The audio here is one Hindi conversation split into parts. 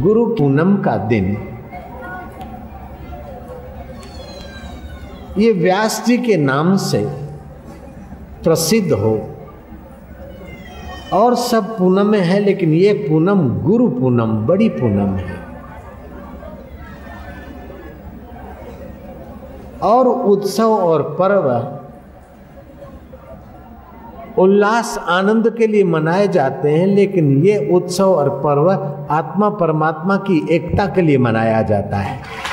गुरु पूनम का दिन। ये व्यास जी के नाम से प्रसिद्ध हो। और सब पूनम है, लेकिन ये पूनम गुरु पूनम, बड़ी पूनम है। और उत्सव और पर्व उल्लास आनंद के लिए मनाए जाते हैं, लेकिन ये उत्सव और पर्व आत्मा परमात्मा की एकता के लिए मनाया जाता है।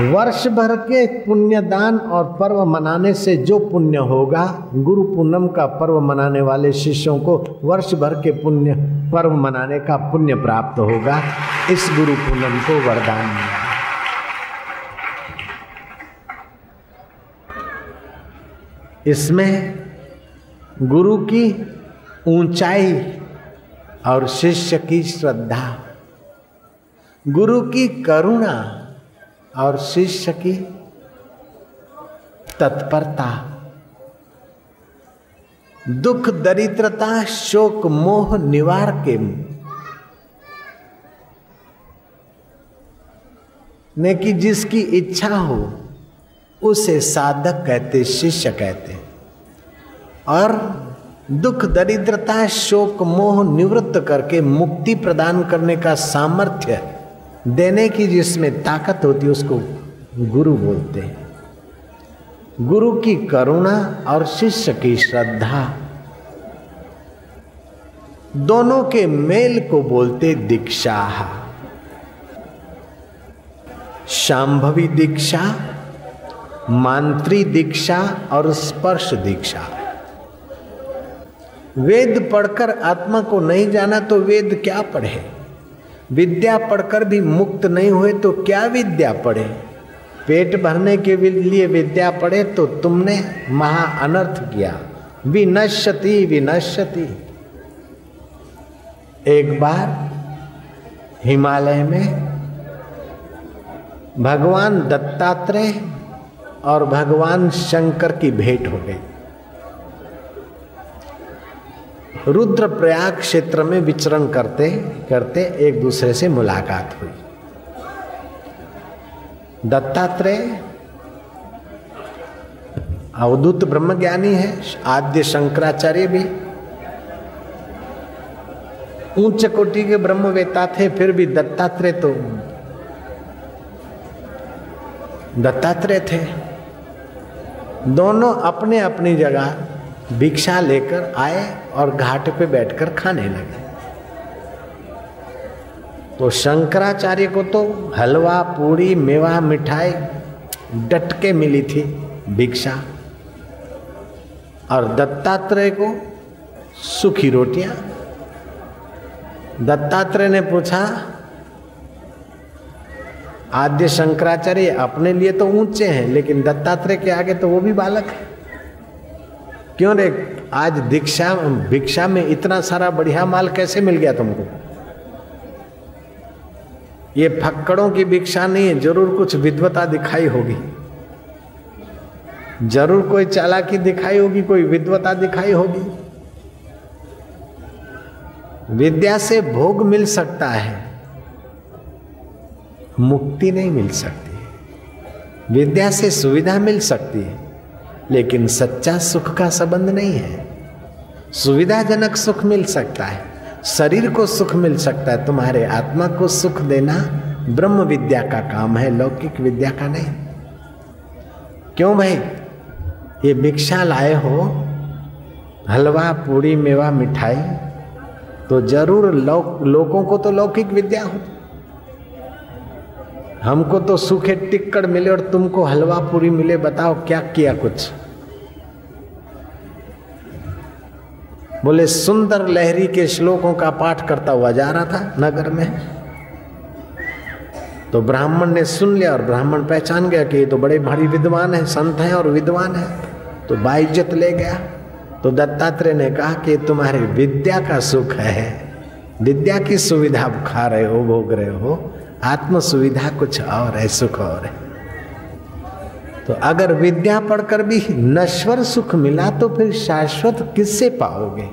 वर्ष भर के पुण्यदान और पर्व मनाने से जो पुण्य होगा, गुरु पूनम का पर्व मनाने वाले शिष्यों को वर्ष भर के पुण्य, पर्व मनाने का पुण्य प्राप्त होगा। इस गुरु पूनम को वरदान। मिला इसमें गुरु की ऊंचाई और शिष्य की श्रद्धा, गुरु की करुणा और शिष्य की तत्परता, दुख, दरिद्रता, शोक, मोह, निवार के ने कि जिसकी इच्छा हो उसे साधक कहते, शिष्य कहते। और दुख, दरिद्रता, शोक, मोह निवृत्त करके मुक्ति प्रदान करने का सामर्थ्य देने की जिसमें ताकत होती है, उसको गुरु बोलते हैं। गुरु की करुणा और शिष्य की श्रद्धा दोनों के मेल को बोलते दीक्षा। शांभवी दीक्षा मांत्री दीक्षा और स्पर्श दीक्षा। वेद पढ़कर आत्मा को नहीं जाना तो वेद क्या पढ़े? विद्या पढ़कर भी मुक्त नहीं हुए तो क्या विद्या पढ़े? पेट भरने के लिए विद्या पढ़े तो तुमने महा अनर्थ किया। विनश्यति विनश्यति। एक बार हिमालय में भगवान दत्तात्रेय और भगवान शंकर की भेंट हो गई। रुद्र प्रयाग क्षेत्र में विचरण करते करते एक दूसरे से मुलाकात हुई। दत्तात्रेय, अवधूत ब्रह्मज्ञानी है, आद्य शंकराचार्य भी। उच्च कोटि के ब्रह्मवेता थे, फिर भी दत्तात्रेय तो दत्तात्रेय थे। दोनों अपने अपनी जगह भिक्षा लेकर आए और घाट पे बैठकर खाने लगे। तो शंकराचार्य को तो हलवा पूरी मेवा, मिठाई डटके मिली थी भिक्षा। और दत्तात्रेय को सूखी रोटियाँ। दत्तात्रेय ने पूछा आद्य शंकराचार्य अपने लिए तो ऊँचे हैं, लेकिन दत्तात्रेय के आगे तो वो भी बालक है। क्यों रे? आज दीक्षा, भिक्षा में इतना सारा बढ़िया माल कैसे मिल गया तुमको? ये फक्कड़ों की भिक्षा नहीं है ज़रूर कुछ विद्वता दिखाई होगी। ज़रूर कोई चालाकी दिखाई होगी, कोई विद्वता दिखाई होगी। विद्या से भोग मिल सकता है। मुक्ति नहीं मिल सकती। विद्या से सुविधा मिल सकती है लेकिन सच्चा सुख का संबंध नहीं है। सुविधाजनक सुख मिल सकता है शरीर को सुख मिल सकता है तुम्हारे आत्मा को सुख देना ब्रह्म विद्या का काम है लौकिक विद्या का नहीं। क्यों भाई? ये भिक्षा लाए हो हलवा पूड़ी मेवा मिठाई तो ज़रूर लो, लोगों को तो लौकिक विद्या हो। हमको तो सूखे टिक्कड़ मिले और तुमको हलवा पूरी मिले, बताओ क्या किया कुछ? बोले, सुंदर लहरी के श्लोकों का पाठ करता हुआ जा रहा था नगर में। तो ब्राह्मण ने सुन लिया और ब्राह्मण पहचान गया कि ये तो बड़े भारी विद्वान है, संत हैं और विद्वान है। तो बाइज्जत ले गया। तो दत्तात्रेय ने कहा कि, तुम्हारी विद्या का सुख है। विद्या की सुविधा खा रहे हो, भोग रहे हो। आत्म सुविधा कुछ और है, सुख और है। तो अगर विद्या पढ़कर भी नश्वर सुख मिला तो फिर शाश्वत किससे पाओगे?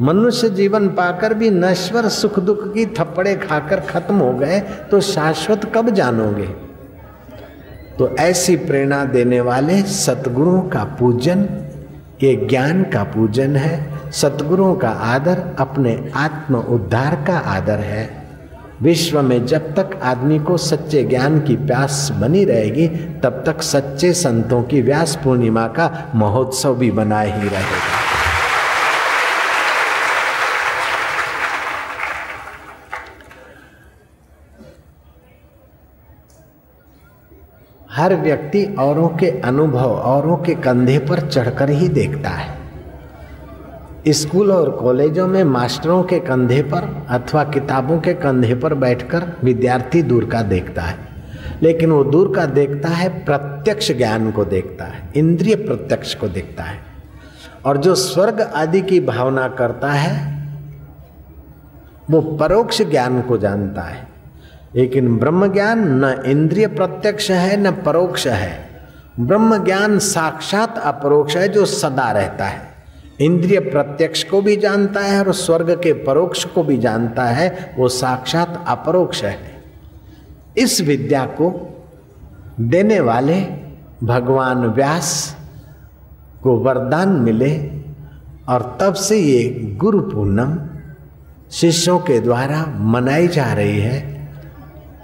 मनुष्य जीवन पाकर भी नश्वर सुख दुख की थप्पड़े खाकर खत्म हो गए तो शाश्वत कब जानोगे? तो ऐसी प्रेरणा देने वाले सतगुरुओं का पूजन, ये ज्ञान का पूजन है। सतगुरुओं का आदर अपने आत्म उद्धार का आदर है। विश्व में जब तक आदमी को सच्चे ज्ञान की प्यास बनी रहेगी, तब तक सच्चे संतों की व्यास पूर्णिमा का महोत्सव भी बना ही रहेगा। हर व्यक्ति औरों के अनुभव, औरों के कंधे पर चढ़कर ही देखता है। स्कूल और कॉलेजों में मास्टरों के कंधे पर अथवा किताबों के कंधे पर बैठकर विद्यार्थी दूर का देखता है। लेकिन वो दूर का देखता है, प्रत्यक्ष ज्ञान को देखता है, इंद्रिय प्रत्यक्ष को देखता है। और जो स्वर्ग आदि की भावना करता है, वो परोक्ष ज्ञान को जानता है। लेकिन ब्रह्म ज्ञान न इंद्रिय प्रत्यक्ष है, न परोक्ष है। ब्रह्म ज्ञान साक्षात अपरोक्ष है, जो सदा रहता है। इंद्रिय प्रत्यक्ष को भी जानता है और स्वर्ग के परोक्ष को भी जानता है, वो साक्षात अपरोक्ष है। इस विद्या को देने वाले भगवान व्यास को वरदान मिले और तब से ये गुरु पूनम शिष्यों के द्वारा मनाई जा रही है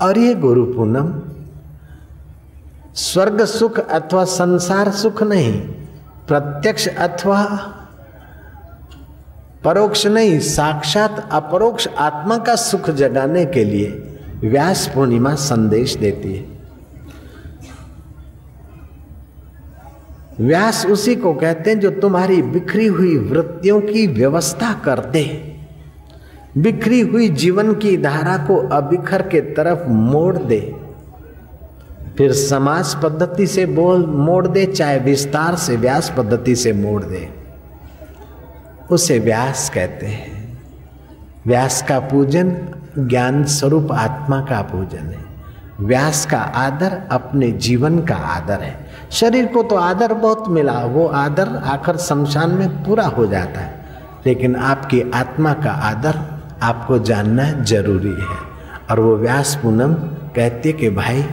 और ये गुरु पूनम स्वर्ग सुख अथवा संसार सुख नहीं, प्रत्यक्ष अथवा परोक्ष नहीं, साक्षात अपरोक्ष आत्मा का सुख जगाने के लिए व्यास पूर्णिमा संदेश देती है। व्यास उसी को कहते हैं जो तुम्हारी बिखरी हुई वृत्तियों की व्यवस्था करते बिखरी हुई जीवन की धारा को अबिखर के तरफ़ मोड़ दे। फिर समाज पद्धति से बोल, मोड़ दे, चाहे विस्तार से व्यास पद्धति से मोड़ दे। उसे व्यास कहते हैं। व्यास का पूजन ज्ञान स्वरूप आत्मा का पूजन है। व्यास का आदर अपने जीवन का आदर है। शरीर को तो आदर बहुत मिला, वो आदर आखिर शमशान में पूरा हो जाता है। लेकिन आपकी आत्मा का आदर आपको जानना ज़रूरी है। और वो व्यास पूनम कहते कि भाई,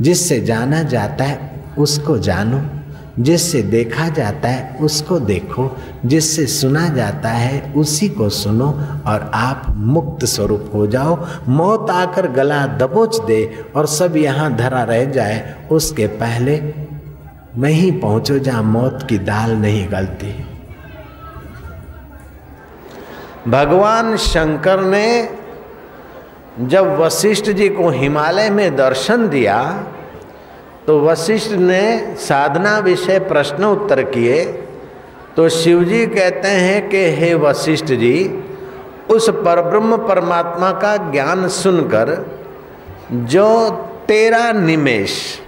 जिससे जाना जाता है, उसको जानो। जिससे देखा जाता है, उसको देखो। जिससे सुना जाता है, उसी को सुनो और आप मुक्त स्वरूप हो जाओ। मौत आकर गला दबोच दे और सब यहाँ धरा रह जाए। उसके पहले वहीं पहुँचो जहाँ मौत की दाल नहीं गलती। भगवान शंकर ने जब वशिष्ठ जी को हिमालय में दर्शन दिया तो वशिष्ठ ने साधना विषय प्रश्न उत्तर किए। तो शिवजी कहते हैं कि, हे वशिष्ठ जी, उस परब्रह्म परमात्मा का ज्ञान सुनकर जो तेरा निमेश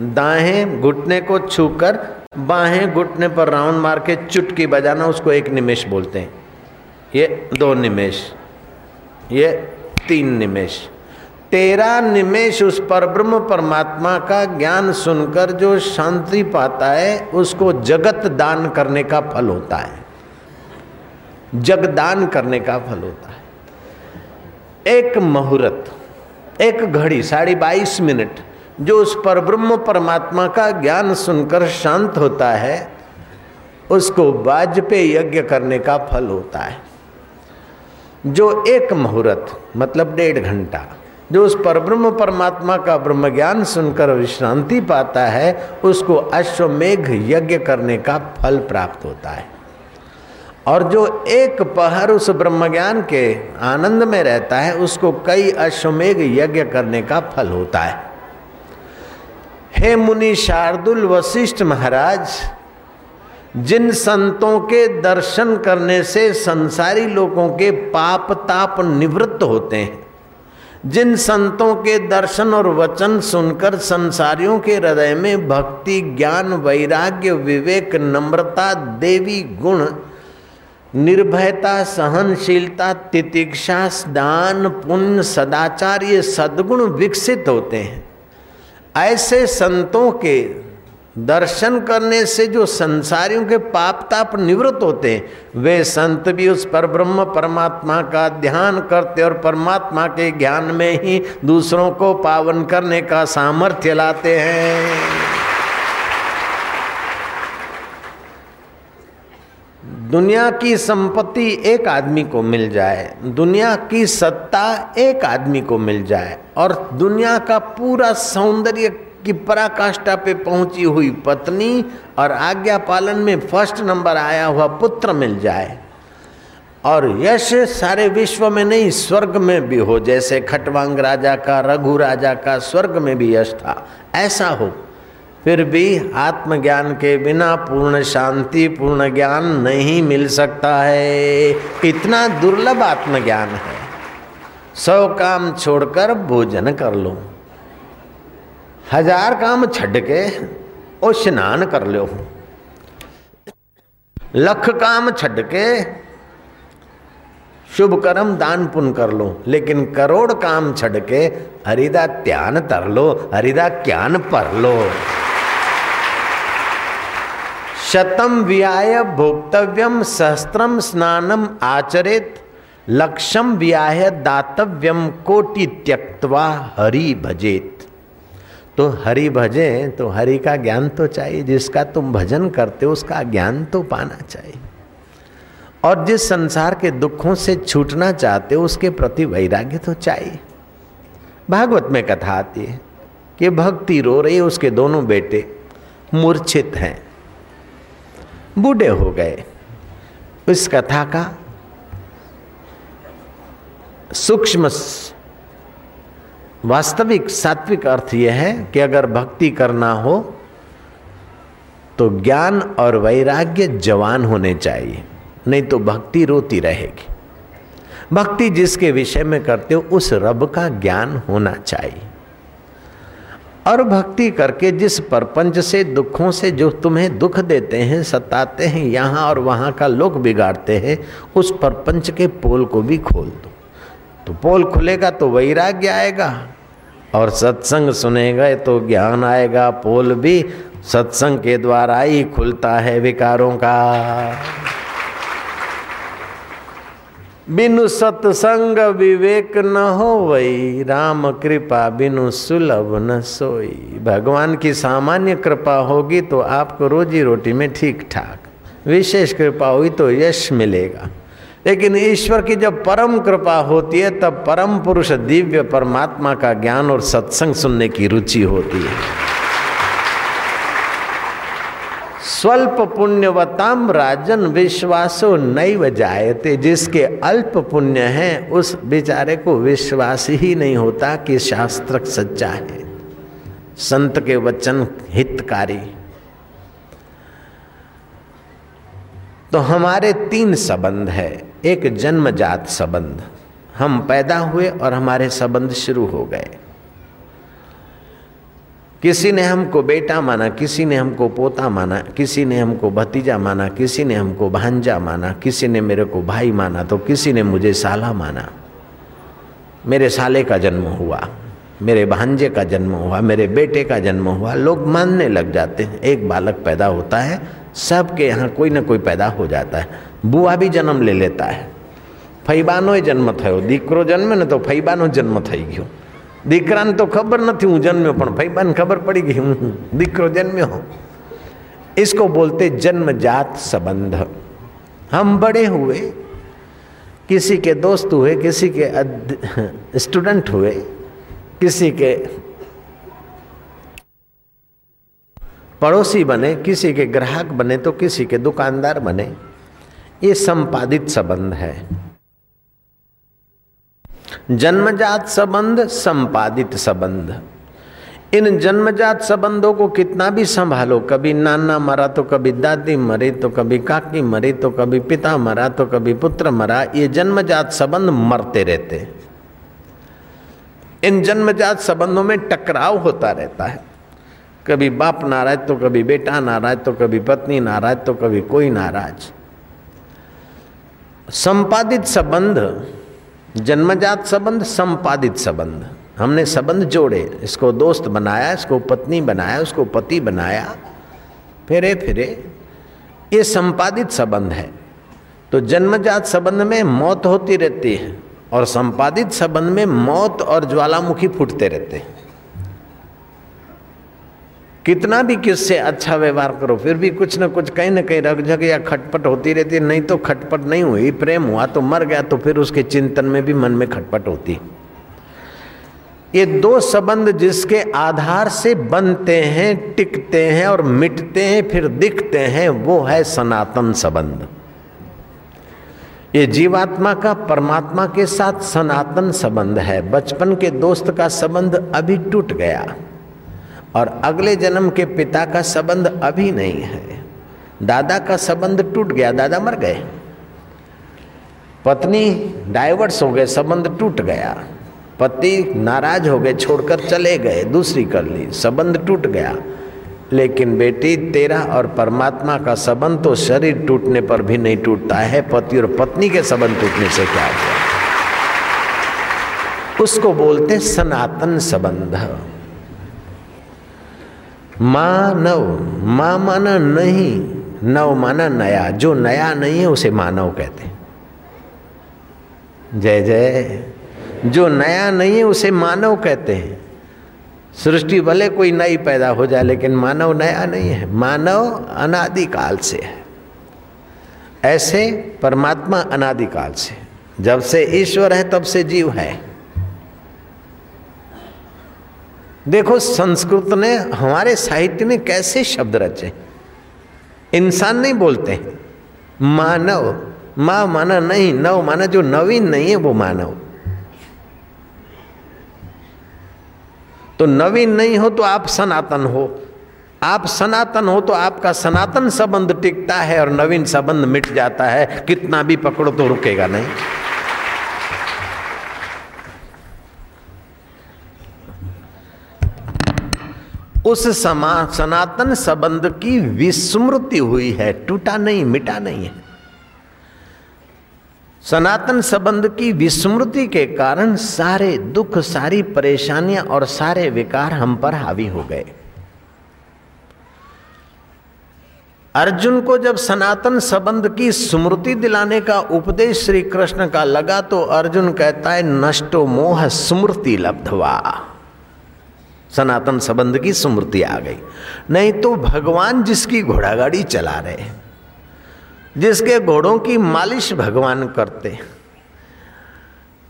दाहें घुटने को छूकर बाहें घुटने पर राउंड मार के चुटकी बजाना, उसको एक निमेश बोलते हैं। ये दो निमेश, ये तीन निमेश। तेरा निमेश उस पर ब्रह्म परमात्मा का ज्ञान सुनकर जो शांति पाता है, उसको जगत दान करने का फल होता है। जगदान करने का फल होता है। एक मुहूर्त, एक घड़ी, साढ़े बाईस मिनट, जो उस पर ब्रह्म परमात्मा का ज्ञान सुनकर शांत होता है, उसको वाजपेयी यज्ञ करने का फल होता है। जो एक मुहूर्त मतलब डेढ़ घंटा जो उस पर ब्रह्म परमात्मा का ब्रह्म ज्ञान सुनकर विश्रांति पाता है, उसको अश्वमेघ यज्ञ करने का फल प्राप्त होता है। और जो एक पहर उस ब्रह्म ज्ञान के आनंद में रहता है, उसको कई अश्वमेघ यज्ञ करने का फल होता है। हे मुनि शार्दुल वशिष्ठ महाराज, जिन संतों के दर्शन करने से संसारी लोगों के पाप ताप निवृत्त होते हैं जिन संतों के दर्शन और वचन सुनकर संसारियों के हृदय में भक्ति, ज्ञान, वैराग्य, विवेक, नम्रता, देवी गुण, निर्भयता, सहनशीलता, तितिक्षा, दान, पुण्य सदाचार ये सद्गुण विकसित होते हैं। ऐसे संतों के दर्शन करने से जो संसारियों के पाप ताप निवृत्त होते हैं, वे संत भी उस पर ब्रह्म परमात्मा का ध्यान करते और परमात्मा के ज्ञान में ही दूसरों को पावन करने का सामर्थ्य लाते हैं। दुनिया की संपत्ति एक आदमी को मिल जाए, दुनिया की सत्ता एक आदमी को मिल जाए, और दुनिया का पूरा सौंदर्य कि पराकाष्ठा पे पहुँची हुई पत्नी और आज्ञा पालन में फ़र्स्ट नंबर आया हुआ पुत्र मिल जाए। और यश सारे विश्व में नहीं, स्वर्ग में भी हो, जैसे खटवांग राजा का, रघु राजा का स्वर्ग में भी यश था। ऐसा हो, फिर भी आत्मज्ञान के बिना पूर्ण शांति, पूर्ण ज्ञान नहीं मिल सकता है। इतना दुर्लभ आत्मज्ञान है। सौ काम छोड़कर भोजन कर लो। हज़ार काम छड़ के और स्नान कर लो। लख काम छड़ के शुभ कर्म दान पुण्य कर लो, लेकिन करोड़ काम छड़ के हरिदा ध्यान तर लो, हरिदा ज्ञान पर लो। शतम व्याय भोक्तव्यम सहस्त्रम स्नानम आचरित, लक्षम व्याय दातव्यम कोटि त्यक्वा हरि भजेत। तो हरि भजे तो हरि का ज्ञान तो चाहिए। जिसका तुम भजन करते हो, उसका ज्ञान तो पाना चाहिए। और जिस संसार के दुखों से छूटना चाहते हो, उसके प्रति वैराग्य तो चाहिए। भागवत में कथा आती है कि भक्ति रो रही उसके दोनों बेटे मूर्छित हैं। बूढ़े हो गए। इस कथा का सूक्ष्म वास्तविक, सात्विक अर्थ यह है कि अगर भक्ति करना हो तो ज्ञान और वैराग्य जवान होने चाहिए, नहीं तो भक्ति रोती रहेगी। भक्ति जिसके विषय में करते हो, उस रब का ज्ञान होना चाहिए। और भक्ति करके जिस परपंच से, दुखों से जो तुम्हें दुख देते हैं, सताते हैं, यहाँ और वहाँ का लोग बिगाड़ते हैं, उस परपंच के पोल को भी खोल दो। तो पोल खुलेगा तो वैराग्य आएगा। और सत्संग सुनेगा तो ज्ञान आएगा। पोल भी सत्संग के द्वारा ही खुलता है विकारों का। बिनु सत्संग विवेक न हो वही राम कृपा बिनु सुलभ न सोई। भगवान की सामान्य कृपा होगी तो आपको रोजी रोटी में ठीक ठाक विशेष कृपा हुई तो यश मिलेगा। लेकिन ईश्वर की जब परम कृपा होती है, तब परम पुरुष दिव्य परमात्मा का ज्ञान और सत्संग सुनने की रुचि होती है। स्वल्प पुण्यवताम राजन विश्वासो नैव जायते। जिसके अल्प पुण्य है, उस बेचारे को विश्वास ही नहीं होता कि शास्त्र सच्चा है। संत के वचन हितकारी। तो हमारे तीन संबंध है। एक जन्मजात संबंध। हम पैदा हुए और हमारे संबंध शुरू हो गए। किसी ने हमको बेटा माना, किसी ने हमको पोता माना, किसी ने हमको भतीजा माना, किसी ने हमको भांजा माना, किसी ने मेरे को भाई माना तो किसी ने मुझे साला माना। मेरे साले का जन्म हुआ, मेरे भांजे का जन्म हुआ, मेरे बेटे का जन्म हुआ। लोग मानने लग जाते हैं, एक बालक पैदा होता है, सबके यहाँ कोई ना कोई पैदा हो जाता है। बुआ भी जन्म ले लेता है ફૈબાનો જન્મ થયો દીકરો જન્મે ને તો ફૈબાનો જન્મ થઈ ગયો દીકરાને તો ખબર નથી હું જન્મ્યો પણ ફૈબાને ખબર પડી ગઈ હું દીકરો જન્મ્યો इसको बोलते जन्मजात संबंध हम बड़े हुए किसी के दोस्त हुए किसी के स्टूडेंट हुए किसी के पड़ोसी बने किसी के ग्राहक बने तो किसी के दुकानदार बने ये संपादित संबंध है। जन्मजात संबंध, संपादित संबंध। इन जन्मजात संबंधों को कितना भी संभालो, कभी नाना मरा तो कभी दादी मरे तो कभी काकी मरे तो कभी पिता मरा तो कभी पुत्र मरा, ये जन्मजात संबंध मरते रहते इन जन्मजात संबंधों में टकराव होता रहता है। कभी बाप नाराज़ तो कभी बेटा नाराज़ तो कभी पत्नी नाराज़ तो कभी कोई नाराज़। संपादित संबंध, जन्मजात संबंध, संपादित संबंध। हमने संबंध जोड़े, इसको दोस्त बनाया, इसको पत्नी बनाया, उसको पति बनाया, फिरे फिरे। ये संपादित संबंध है। तो जन्मजात संबंध में मौत होती रहती है और संपादित संबंध में मौत और ज्वालामुखी फूटते रहते हैं। कितना भी किससे अच्छा व्यवहार करो, फिर भी कुछ ना कुछ कहीं ना कहीं रग जग या खटपट होती रहती है। नहीं तो खटपट नहीं हुई, प्रेम हुआ तो मर गया तो फिर उसके चिंतन में भी मन में खटपट होती। ये दो संबंध जिसके आधार से बनते हैं, टिकते हैं और मिटते हैं, फिर दिखते हैं, वो है सनातन संबंध। ये जीवात्मा का परमात्मा के साथ सनातन संबंध है। बचपन के दोस्त का संबंध अभी टूट गया। और अगले जन्म के पिता का संबंध अभी नहीं है। दादा का संबंध टूट गया, दादा मर गए। पत्नी डाइवर्स हो गए, संबंध टूट गया। पति नाराज़ हो गए, छोड़कर चले गए, दूसरी कर ली, संबंध टूट गया। लेकिन बेटी, तेरा और परमात्मा का संबंध तो शरीर टूटने पर भी नहीं टूटता है, पति और पत्नी के संबंध टूटने से क्या हुआ? उसको बोलते सनातन संबंध। मानव माँ माना नहीं नव माना नया। जो नया नहीं है, उसे मानव कहते हैं। जय जय। जो नया नहीं है, उसे मानव कहते हैं। सृष्टि भले कोई नई पैदा हो जाए, लेकिन मानव नया नहीं है। मानव अनादिकाल से है। ऐसे परमात्मा अनादिकाल से जब से ईश्वर है, तब से जीव है। देखो, संस्कृत ने हमारे साहित्य ने कैसे शब्द रचे? इंसान नहीं बोलते। मानव, माँ माना नहीं, नव माना, जो नवीन नहीं है, वो मानव। तो नवीन नहीं हो तो आप सनातन हो। आप सनातन हो तो आपका सनातन संबंध टिकता है और नवीन संबंध मिट जाता है। कितना भी पकड़ो तो रुकेगा नहीं। उस समा, सनातन संबंध की विस्मृति हुई है। टूटा नहीं, मिटा नहीं है। सनातन संबंध की विस्मृति के कारण सारे दुख, सारी परेशानियाँ और सारे विकार हम पर हावी हो गए। अर्जुन को जब सनातन संबंध की स्मृति दिलाने का उपदेश श्री कृष्ण का लगा तो अर्जुन कहता है, नष्टो मोह स्मृति लब्धवा। सनातन संबंध की स्मृति आ गई। नहीं तो भगवान जिसकी घोड़ागाड़ी चला रहे जिसके घोड़ों की मालिश भगवान करते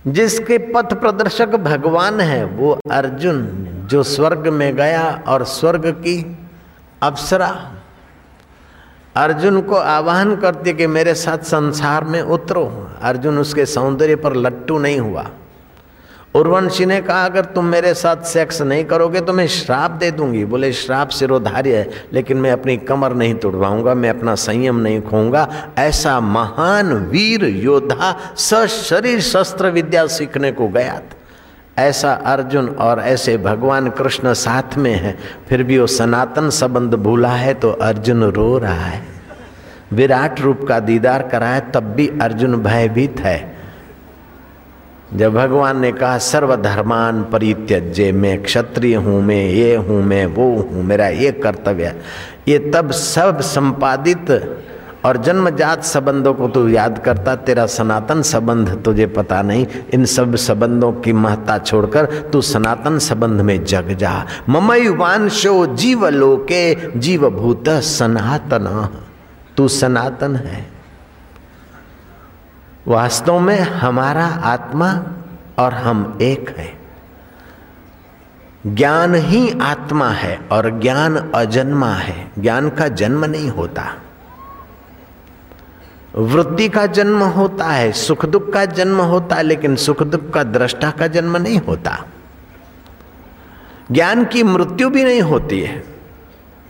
जिसके पथ प्रदर्शक भगवान है, वो अर्जुन जो स्वर्ग में गया और स्वर्ग की अप्सरा। अर्जुन को आह्वान करती कि मेरे साथ संसार में उतरो। अर्जुन उसके सौंदर्य पर लट्टू नहीं हुआ। उर्वंशी ने कहा, अगर तुम मेरे साथ सेक्स नहीं करोगे तो मैं श्राप दे दूँगी। बोले, श्राप सिरोधार्य है, लेकिन मैं अपनी कमर नहीं तोड़वाऊँगा, मैं अपना संयम नहीं खोऊँगा। ऐसा महान वीर योद्धा सशरीर शस्त्र विद्या सीखने को गया था। ऐसा अर्जुन और ऐसे भगवान कृष्ण साथ में है, फिर भी वो सनातन संबंध भूला है तो अर्जुन रो रहा है। विराट रूप का दीदार कराए तब भी अर्जुन भयभीत है। जब भगवान ने कहा, सर्वधर्मान परित्यज्य, मैं क्षत्रिय हूँ, मैं ये हूँ, मैं वो हूँ, मेरा ये कर्तव्य है। ये तब सब संपादित और जन्मजात संबंधों को तू याद करता, तेरा सनातन संबंध तुझे पता नहीं। इन सब संबंधों की महत्ता छोड़कर तू सनातन संबंध में जग जा। ममयुवांशो जीवलोके, जीवभूत सनातन। तू सनातन है। वास्तव में हमारा आत्मा और हम एक है। ज्ञान ही आत्मा है और ज्ञान अजन्मा है। ज्ञान का जन्म नहीं होता। वृत्ति का जन्म होता है, सुख दुख का जन्म होता है लेकिन सुख दुख का दृष्टा का जन्म नहीं होता। ज्ञान की मृत्यु भी नहीं होती है।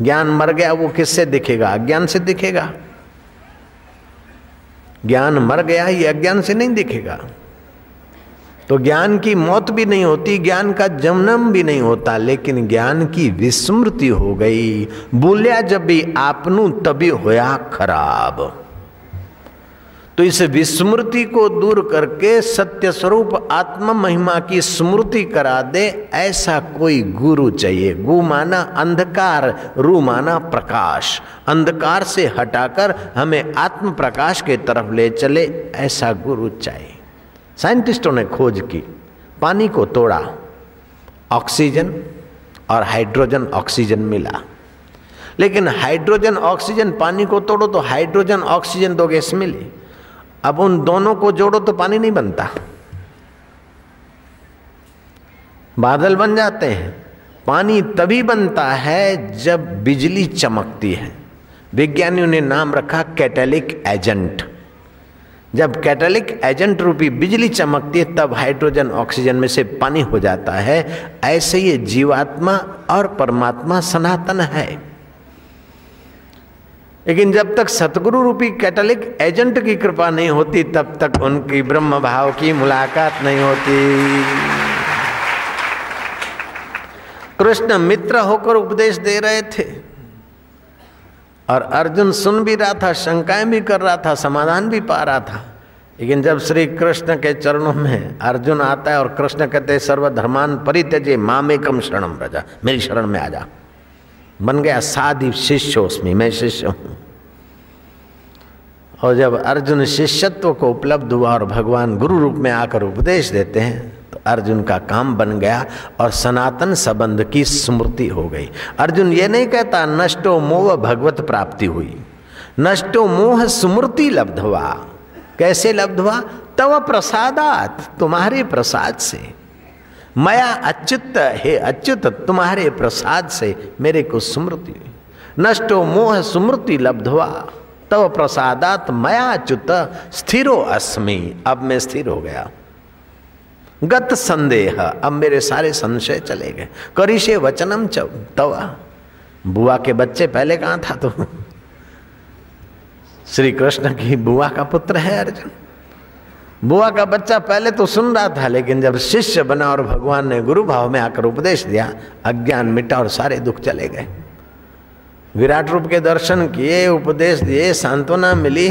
ज्ञान मर गया, वो किससे दिखेगा? अज्ञान से दिखेगा। ज्ञान मर गया ये अज्ञान से नहीं दिखेगा। तो ज्ञान की मौत भी नहीं होती, ज्ञान का जमनम भी नहीं होता, लेकिन ज्ञान की विस्मृति हो गई। बोलिया, जब भी आपनू, तभी होया खराब। तो इस विस्मृति को दूर करके सत्य स्वरूप आत्म महिमा की स्मृति करा दे, ऐसा कोई गुरु चाहिए। गु माना अंधकार, रू माना प्रकाश। अंधकार से हटाकर हमें आत्म प्रकाश के तरफ़ ले चले, ऐसा गुरु चाहिए। साइंटिस्टों ने खोज की, पानी को तोड़ा, ऑक्सीजन और हाइड्रोजन ऑक्सीजन मिला। लेकिन हाइड्रोजन ऑक्सीजन पानी को तोड़ो तो हाइड्रोजन ऑक्सीजन दो गैस मिली अब उन दोनों को जोड़ो तो पानी नहीं बनता। बादल बन जाते हैं। पानी तभी बनता है जब बिजली चमकती है। विज्ञानियों ने नाम रखा कैटेलिक एजेंट। जब कैटेलिक एजेंट रूपी बिजली चमकती है, तब हाइड्रोजन ऑक्सीजन में से पानी हो जाता है। ऐसे ये जीवात्मा और परमात्मा सनातन है। लेकिन जब तक सतगुरु रूपी कैटलिक एजेंट की कृपा नहीं होती, तब तक उनकी ब्रह्म भाव की मुलाकात नहीं होती। कृष्ण मित्र होकर उपदेश दे रहे थे और अर्जुन सुन भी रहा था, शंकाएँ भी कर रहा था, समाधान भी पा रहा था। लेकिन जब श्री कृष्ण के चरणों में अर्जुन आता है और कृष्ण कहते सर्वधर्मान परित्यजे मामेकम शरणम रजा मेरी शरण में आ जा। बन गया साधि शिष्य उसमें, मैं शिष्य हूँ। और जब अर्जुन शिष्यत्व को उपलब्ध हुआ और भगवान गुरु रूप में आकर उपदेश देते हैं तो अर्जुन का काम बन गया और सनातन संबंध की स्मृति हो गई। अर्जुन ये नहीं कहता, नष्टो मोह भगवत प्राप्ति हुई। नष्टो मोह स्मृति लब्ध हुआ। कैसे लब्ध हुआ? तव प्रसादात, तुम्हारे प्रसाद से। मया अच्युत, हे अच्युत, तुम्हारे प्रसाद से मेरे को स्मृति। नष्टो मोह स्मृति लब्धवा। तव प्रसादात मया अच्युत स्थिरो अस्मि। अब मैं स्थिर हो गया। गत संदेह, अब मेरे सारे संशय चले गए। करिशे वचनम च तवा। बुआ के बच्चे पहले कहाँ था तो? श्री कृष्ण की बुआ का पुत्र है अर्जुन। बुआ का बच्चा पहले तो सुन रहा था, लेकिन जब शिष्य बना और भगवान ने गुरु भाव में आकर उपदेश दिया, अज्ञान मिटा और सारे दुख चले गए। विराट रूप के दर्शन किए, उपदेश दिए, सांत्वना मिली।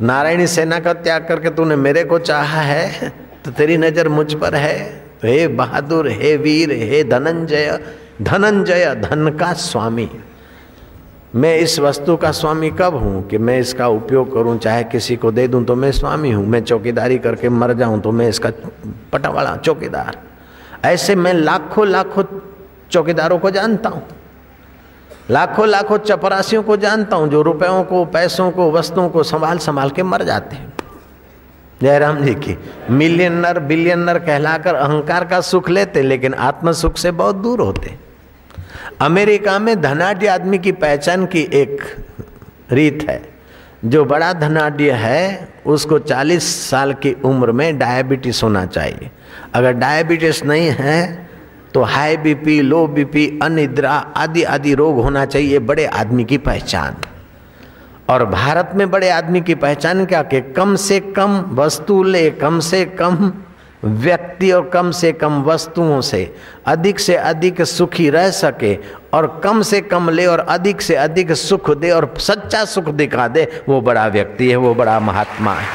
नारायणी सेना का त्याग करके तूने मेरे को चाहा है तो तेरी नज़र मुझ पर है। हे बहादुर, हे वीर, हे धनंजय धनंजय धन का स्वामी। मैं इस वस्तु का स्वामी कब हूँ कि मैं इसका उपयोग करूँ? चाहे किसी को दे दूँ तो मैं स्वामी हूँ। मैं चौकीदारी करके मर जाऊँ तो मैं इसका पटावाला चौकीदार। ऐसे मैं लाखों लाखों चौकीदारों को जानता हूँ। लाखों लाखों चपरासियों को जानता हूँ जो रुपयों को, पैसों को, वस्तुओं को संभाल संभाल के मर जाते हैं। जयराम जी की मिलियनर बिलियनर कहलाकर अहंकार का सुख लेते लेकिन आत्म सुख से बहुत दूर होते अमेरिका में धनाढ़ आदमी की पहचान की एक रीत है। जो बड़ा धनाढ़ है, उसको 40 साल की उम्र में डायबिटीज़ होना चाहिए। अगर डायबिटीज़ नहीं है तो हाई बीपी, लो बीपी, अनिद्रा आदि आदि रोग होना चाहिए बड़े आदमी की पहचान। और भारत में बड़े आदमी की पहचान क्या कि कम से कम वस्तु ले, कम से कम व्यक्ति और कम से कम वस्तुओं से अधिक से अधिक सुखी रह सके और कम से कम ले और अधिक से अधिक सुख दे और सच्चा सुख दिखा दे, वो बड़ा व्यक्ति है, वो बड़ा महात्मा है।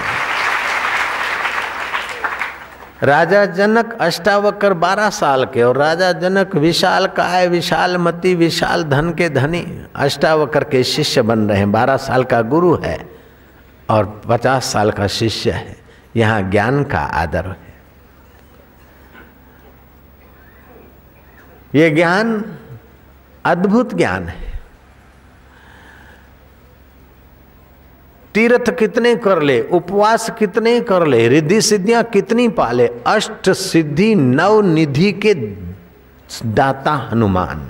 राजा जनक अष्टावकर बारह साल के और राजा जनक विशाल काय, विशाल मति, विशाल धन के धनी अष्टावकर के शिष्य बन रहे हैं। बारह साल का गुरु है और पचास साल का शिष्य है। यहाँ ज्ञान का आदर है। ये ज्ञान अद्भुत ज्ञान है। तीर्थ कितने कर ले, उपवास कितने कर ले, रिद्धि सिद्धियाँ कितनी पाले, अष्ट सिद्धि नव निधि के दाता हनुमान।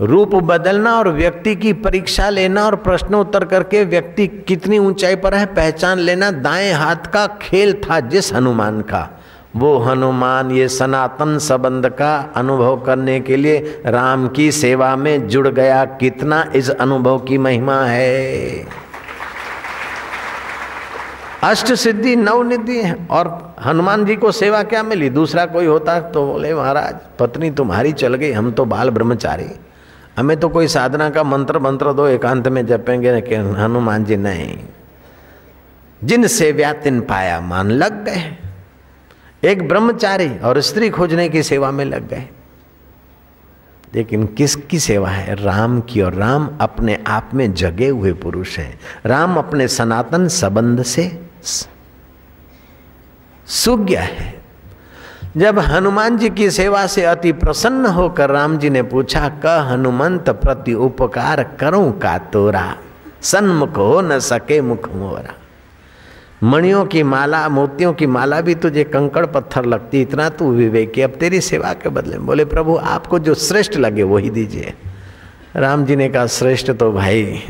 रूप बदलना और व्यक्ति की परीक्षा लेना और प्रश्नोत्तर करके व्यक्ति कितनी ऊंचाई पर है, पहचान लेना, दाएँ हाथ का खेल था जिस हनुमान का। वो हनुमान ये सनातन संबंध का अनुभव करने के लिए राम की सेवा में जुड़ गया। कितना इस अनुभव की महिमा है। अष्ट सिद्धि नवनिधि है और हनुमान जी को सेवा क्या मिली? दूसरा कोई होता तो बोले, महाराज, पत्नी तुम्हारी चल गई, हम तो बाल ब्रह्मचारी। हमें तो कोई साधना का मंत्र मंत्र दो, एकांत में जपेंगे कि हनुमान जी नहीं। जिन सेव्या तिन पाया मान लग गए एक ब्रह्मचारी और स्त्री खोजने की सेवा में लग गए। लेकिन किसकी सेवा है? राम की। और राम अपने आप में जगे हुए पुरुष हैं। राम अपने सनातन संबंध से सुज्ञ है। जब हनुमान जी की सेवा से अति प्रसन्न होकर राम जी ने पूछा क हनुमंत, प्रति उपकार करूँ का तोरा? सन्मुख हो न सके मुख मोरा। मणियों की माला मोतियों की माला भी तुझे कंकड़ पत्थर लगती, इतना तू विवेकी। अब तेरी सेवा के बदले में बोले, प्रभु, आपको जो श्रेष्ठ लगे, वही दीजिए। राम जी ने कहा, श्रेष्ठ तो भाई,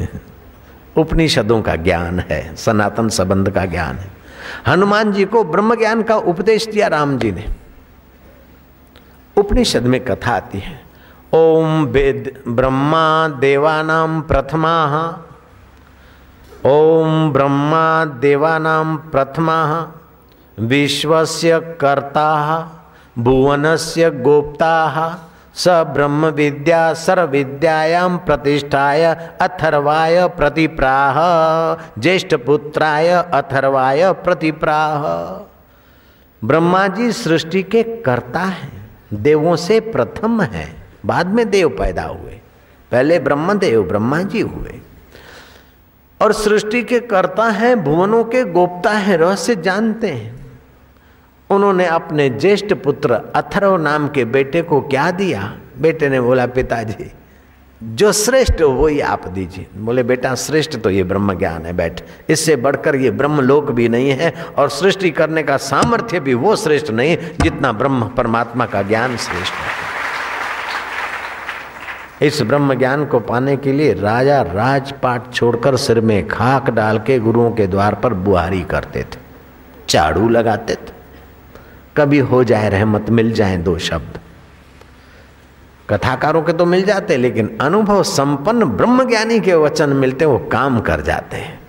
उपनिषदों का ज्ञान है, सनातन संबंध का ज्ञान है। हनुमान जी को ब्रह्म ज्ञान का उपदेश दिया राम जी ने। उपनिषद में कथा आती है, ओम वेद ब्रह्मा देवानाम प्रथमा ओम ब्रह्मा देवानां प्रथमा, विश्वस्य कर्ता, भुवनस्य गोप्ता, स ब्रह्म विद्या सर्वविद्यायां प्रतिष्ठाय अथर्वाय प्रतिप्राह, ज्येष्ठपुत्राय अथर्वाय प्रतिप्राह। ब्रह्मा जी सृष्टि के कर्ता हैं, देवों से प्रथम है, बाद में देव पैदा हुए। पहले ब्रह्मदेव ब्रह्मा जी हुए। और सृष्टि के कर्ता हैं, भुवनों के गोप्ता हैं, रहस्य जानते हैं। उन्होंने अपने ज्येष्ठ पुत्र अथर्व नाम के बेटे को क्या दिया? बेटे ने बोला, पिताजी, जो श्रेष्ठ हो वही आप दीजिए। बोले, बेटा, श्रेष्ठ तो ये ब्रह्म ज्ञान है, बैठ। इससे बढ़कर ये ब्रह्म लोक भी नहीं है और सृष्टि करने का सामर्थ्य भी वो श्रेष्ठ नहीं जितना ब्रह्म परमात्मा का ज्ञान श्रेष्ठ है। इस ब्रह्म ज्ञान को पाने के लिए राजा राजपाट छोड़कर सिर में खाक डाल के गुरुओं के द्वार पर बुहारी करते थे चाड़ू लगाते थे। कभी हो जाए रहमत, मिल जाए दो शब्द। कथाकारों के तो मिल जाते, लेकिन अनुभव संपन्न ब्रह्म ज्ञानी के वचन मिलते, वो काम कर जाते हैं।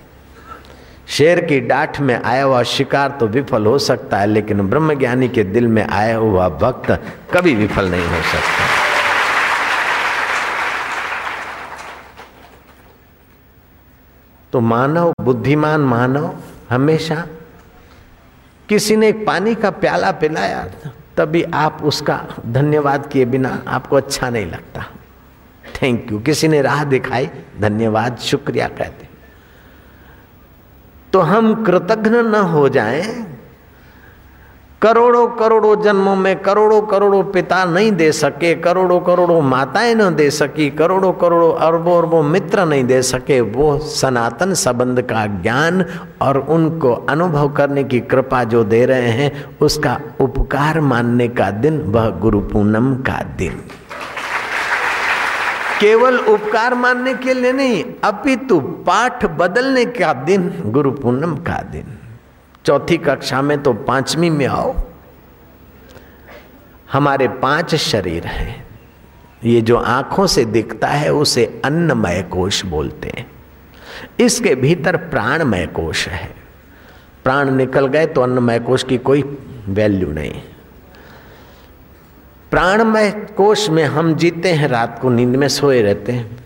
शेर की डाठ में आया हुआ शिकार तो विफल हो सकता है, लेकिन ब्रह्म ज्ञानी के दिल में आया हुआ भक्त कभी विफल नहीं हो सकता। तो मानव, बुद्धिमान मानव हमेशा किसी ने पानी का प्याला पिलाया, तभी आप उसका धन्यवाद किए बिना आपको अच्छा नहीं लगता। थैंक यू किसी ने राह दिखाई, धन्यवाद, शुक्रिया कहते। तो हम कृतज्ञ न हो जाएँ करोड़ों करोड़ों जन्मों में करोड़ों करोड़ों पिता नहीं दे सके, करोड़ों करोड़ों माताएँ न दे सकी, करोड़ों करोड़ों अरबों अरबों मित्र नहीं दे सके, वो सनातन संबंध का ज्ञान और उनको अनुभव करने की कृपा जो दे रहे हैं, उसका उपकार मानने का दिन, वह गुरु पूनम का दिन। केवल उपकार मानने के लिए नहीं, अपितु पाठ बदलने का दिन, गुरु पूनम का दिन। चौथी कक्षा में तो पांचवी में आओ। हमारे पाँच शरीर हैं। ये जो आँखों से दिखता है, उसे अन्नमय कोश बोलते हैं। इसके भीतर प्राणमय कोश है। प्राण निकल गए तो अन्नमय कोश की कोई वैल्यू नहीं। प्राणमय कोश में हम जीते हैं, रात को नींद में सोए रहते हैं।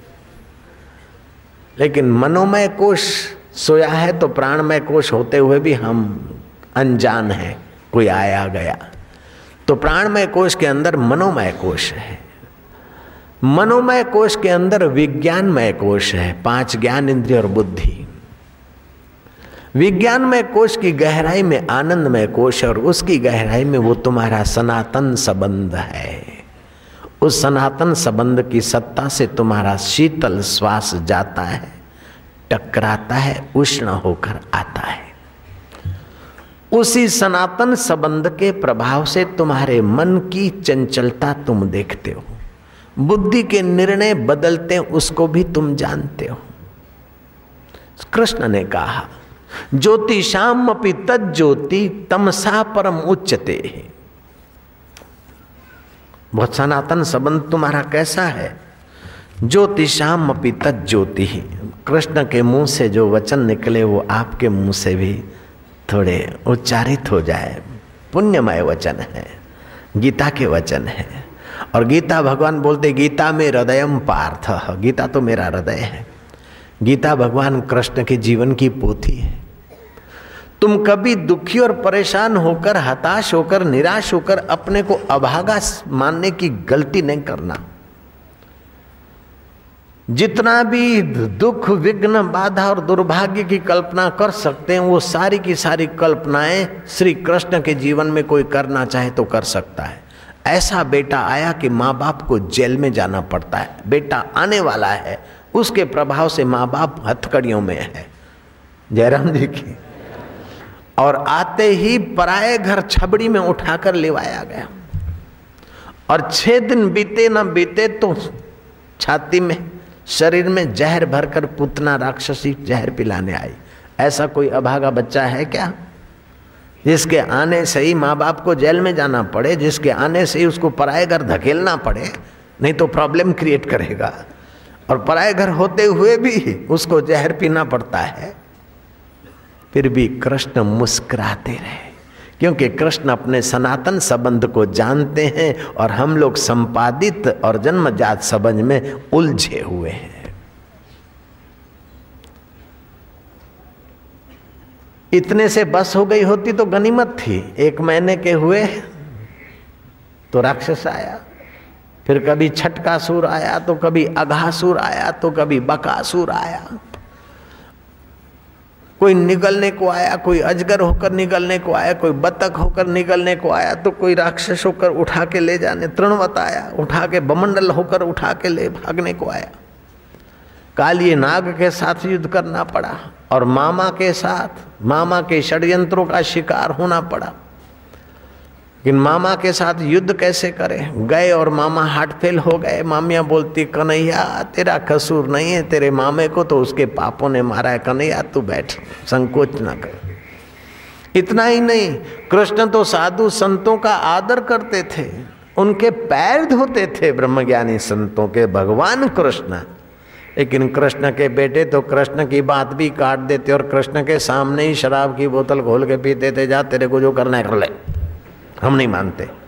लेकिन मनोमय कोश सोया है तो प्राणमय कोश होते हुए भी हम अनजान हैं, कोई आया गया। तो प्राणमय कोश के अंदर मनोमय कोश है। मनोमय कोश के अंदर विज्ञानमय कोश है, पाँच ज्ञान, इंद्रिय और बुद्धि। विज्ञानमय कोश की गहराई में आनंदमय कोश और उसकी गहराई में वो तुम्हारा सनातन संबंध है। उस सनातन संबंध की सत्ता से तुम्हारा शीतल श्वास जाता है। टकराता है, उष्ण होकर आता है। उसी सनातन संबंध के प्रभाव से तुम्हारे मन की चंचलता तुम देखते हो। बुद्धि के निर्णय बदलते उसको भी तुम जानते हो। कृष्ण ने कहा, ज्योति शाम अपनी तज्ज्योति तमसा परम उच्चते बहुत सनातन संबंध तुम्हारा कैसा है? ज्योतिषाम अपनी तज्ज्योति कृष्ण के मुँह से जो वचन निकले, वो आपके मुँह से भी थोड़े उच्चारित हो जाए। पुण्यमय वचन है, गीता के वचन है। और गीता भगवान बोलते, गीता में हृदयम पार्थ गीता तो मेरा हृदय है। गीता भगवान कृष्ण के जीवन की पोथी है। तुम कभी दुखी और परेशान होकर, हताश होकर, निराश होकर अपने को अभागा मानने की गलती नहीं करना। जितना भी दुख, विघ्न, बाधा और दुर्भाग्य की कल्पना कर सकते हैं, वो सारी की सारी कल्पनाएँ श्री कृष्ण के जीवन में कोई करना चाहे तो कर सकता है। ऐसा बेटा आया कि माँ बाप को जेल में जाना पड़ता है। बेटा आने वाला है। उसके प्रभाव से माँ बाप हथकड़ियों में है। जयराम जी की। और आते ही पराए घर छबड़ी में उठाकर लेवाया गया। और छह दिन बीते न बीते तो छाती में शरीर में जहर भरकर पुतना राक्षसी जहर पिलाने आई। ऐसा कोई अभागा बच्चा है क्या? जिसके आने से ही माँ बाप को जेल में जाना पड़े, जिसके आने से ही उसको पराए घर धकेलना पड़े, नहीं तो प्रॉब्लम क्रिएट करेगा। और पराए घर होते हुए भी उसको जहर पीना पड़ता है। फिर भी कृष्ण मुस्कुराते रहे। क्योंकि कृष्ण अपने सनातन संबंध को जानते हैं और हम लोग संपादित और जन्मजात संबंध में उलझे हुए हैं। इतने से बस हो गई होती तो गनीमत थी। एक महीने के हुए तो राक्षस आया। फिर कभी छटकासुर आया तो कभी अघासुर आया तो कभी बकासुर आया। कोई निगलने को आया, कोई अजगर होकर निगलने को आया, कोई बतख होकर निगलने को आया तो कोई राक्षस होकर उठा के ले जाने, तृणवत आया, उठा के बमंडल होकर उठा के ले भागने को आया। कालिए नाग के साथ युद्ध करना पड़ा और मामा के साथ, मामा के षड्यंत्रों का शिकार होना पड़ा। लेकिन मामा के साथ युद्ध कैसे करें? गए और मामा हार्ट फेल हो गए। मामिया बोलती, कन्हैया, तेरा कसूर नहीं है, तेरे मामे को तो उसके पापों ने मारा है। कन्हैया, तू बैठ, संकोच ना कर। इतना ही नहीं, कृष्ण तो साधु संतों का आदर करते थे। उनके पैर धोते थे ब्रह्मज्ञानी संतों के। भगवान कृष्ण। लेकिन कृष्ण के बेटे तो कृष्ण की बात भी काट देते और कृष्ण के सामने ही शराब की बोतल खोल के पीते थे, जा, तेरे को जो करना है, कर ले। हम नहीं मानते।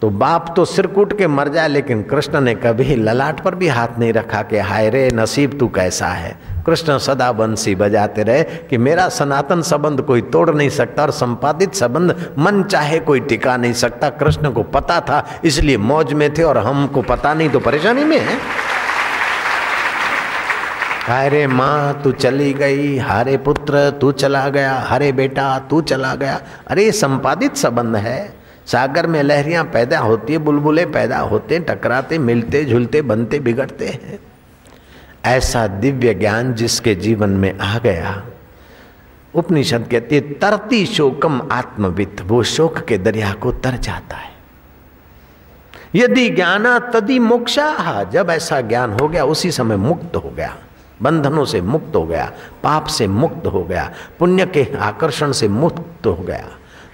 तो बाप तो सिर कूट के मर जाए, लेकिन कृष्ण ने कभी ललाट पर भी हाथ नहीं रखा कि, हाय रे, नसीब तू कैसा है? कृष्ण सदा बंसी बजाते रहे कि, मेरा सनातन संबंध कोई तोड़ नहीं सकता और संपादित संबंध मन चाहे कोई टिका नहीं सकता। कृष्ण को पता था, इसलिए मौज में थे और हमको पता नहीं तो परेशानी में है? हारे माँ, तू चली गई। हारे पुत्र, तू चला गया। हरे बेटा, तू चला गया। अरे ये संपादित संबंध है। सागर में लहरियाँ पैदा होती है, बुलबुले पैदा होते टकराते, मिलते, झुलते, बनते, बिगड़ते हैं। ऐसा दिव्य ज्ञान जिसके जीवन में आ गया। उपनिषद कहती है, तरती शोकम आत्मवित वो शोक के दरिया को तर जाता है। यदि ज्ञाना तदी मोक्षा, जब ऐसा ज्ञान हो गया, उसी समय मुक्त हो गया। बंधनों से मुक्त हो गया, पाप से मुक्त हो गया, पुण्य के आकर्षण से मुक्त हो गया,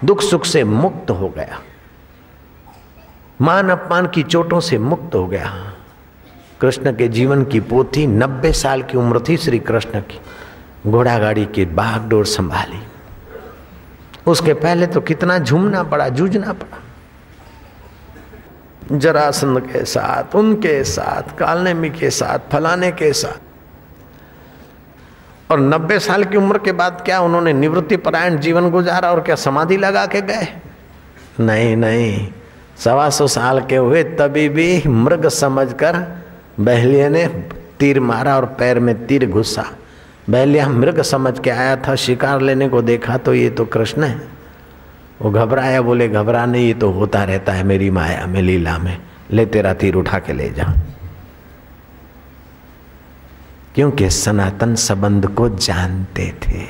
दुख सुख से मुक्त हो गया, मान अपमान की चोटों से मुक्त हो गया। कृष्ण के जीवन की पोथी नब्बे साल की उम्र थी श्री कृष्ण की। घोड़ा गाड़ी की बागडोर संभाली। उसके पहले तो कितना झूमना पड़ा, जूझना पड़ा। जरासंध के साथ उनके साथ, कालनेमी के साथ, फलाने के साथ। और नब्बे साल की उम्र के बाद क्या उन्होंने निवृत्ति परायण जीवन गुजारा और क्या समाधि लगा के गए? नहीं नहीं। सवा सौ साल के हुए तभी भी मृग समझकर बहलिया ने तीर मारा और पैर में तीर घुसा। बहलिया मृग समझ के आया था, शिकार लेने को देखा तो ये तो कृष्ण है। वो घबराया, बोले, घबरा नहीं, ये तो होता रहता है मेरी माया में, लीला में। ले तेरा तीर उठा के ले जा। क्योंकि सनातन संबंध को जानते थे।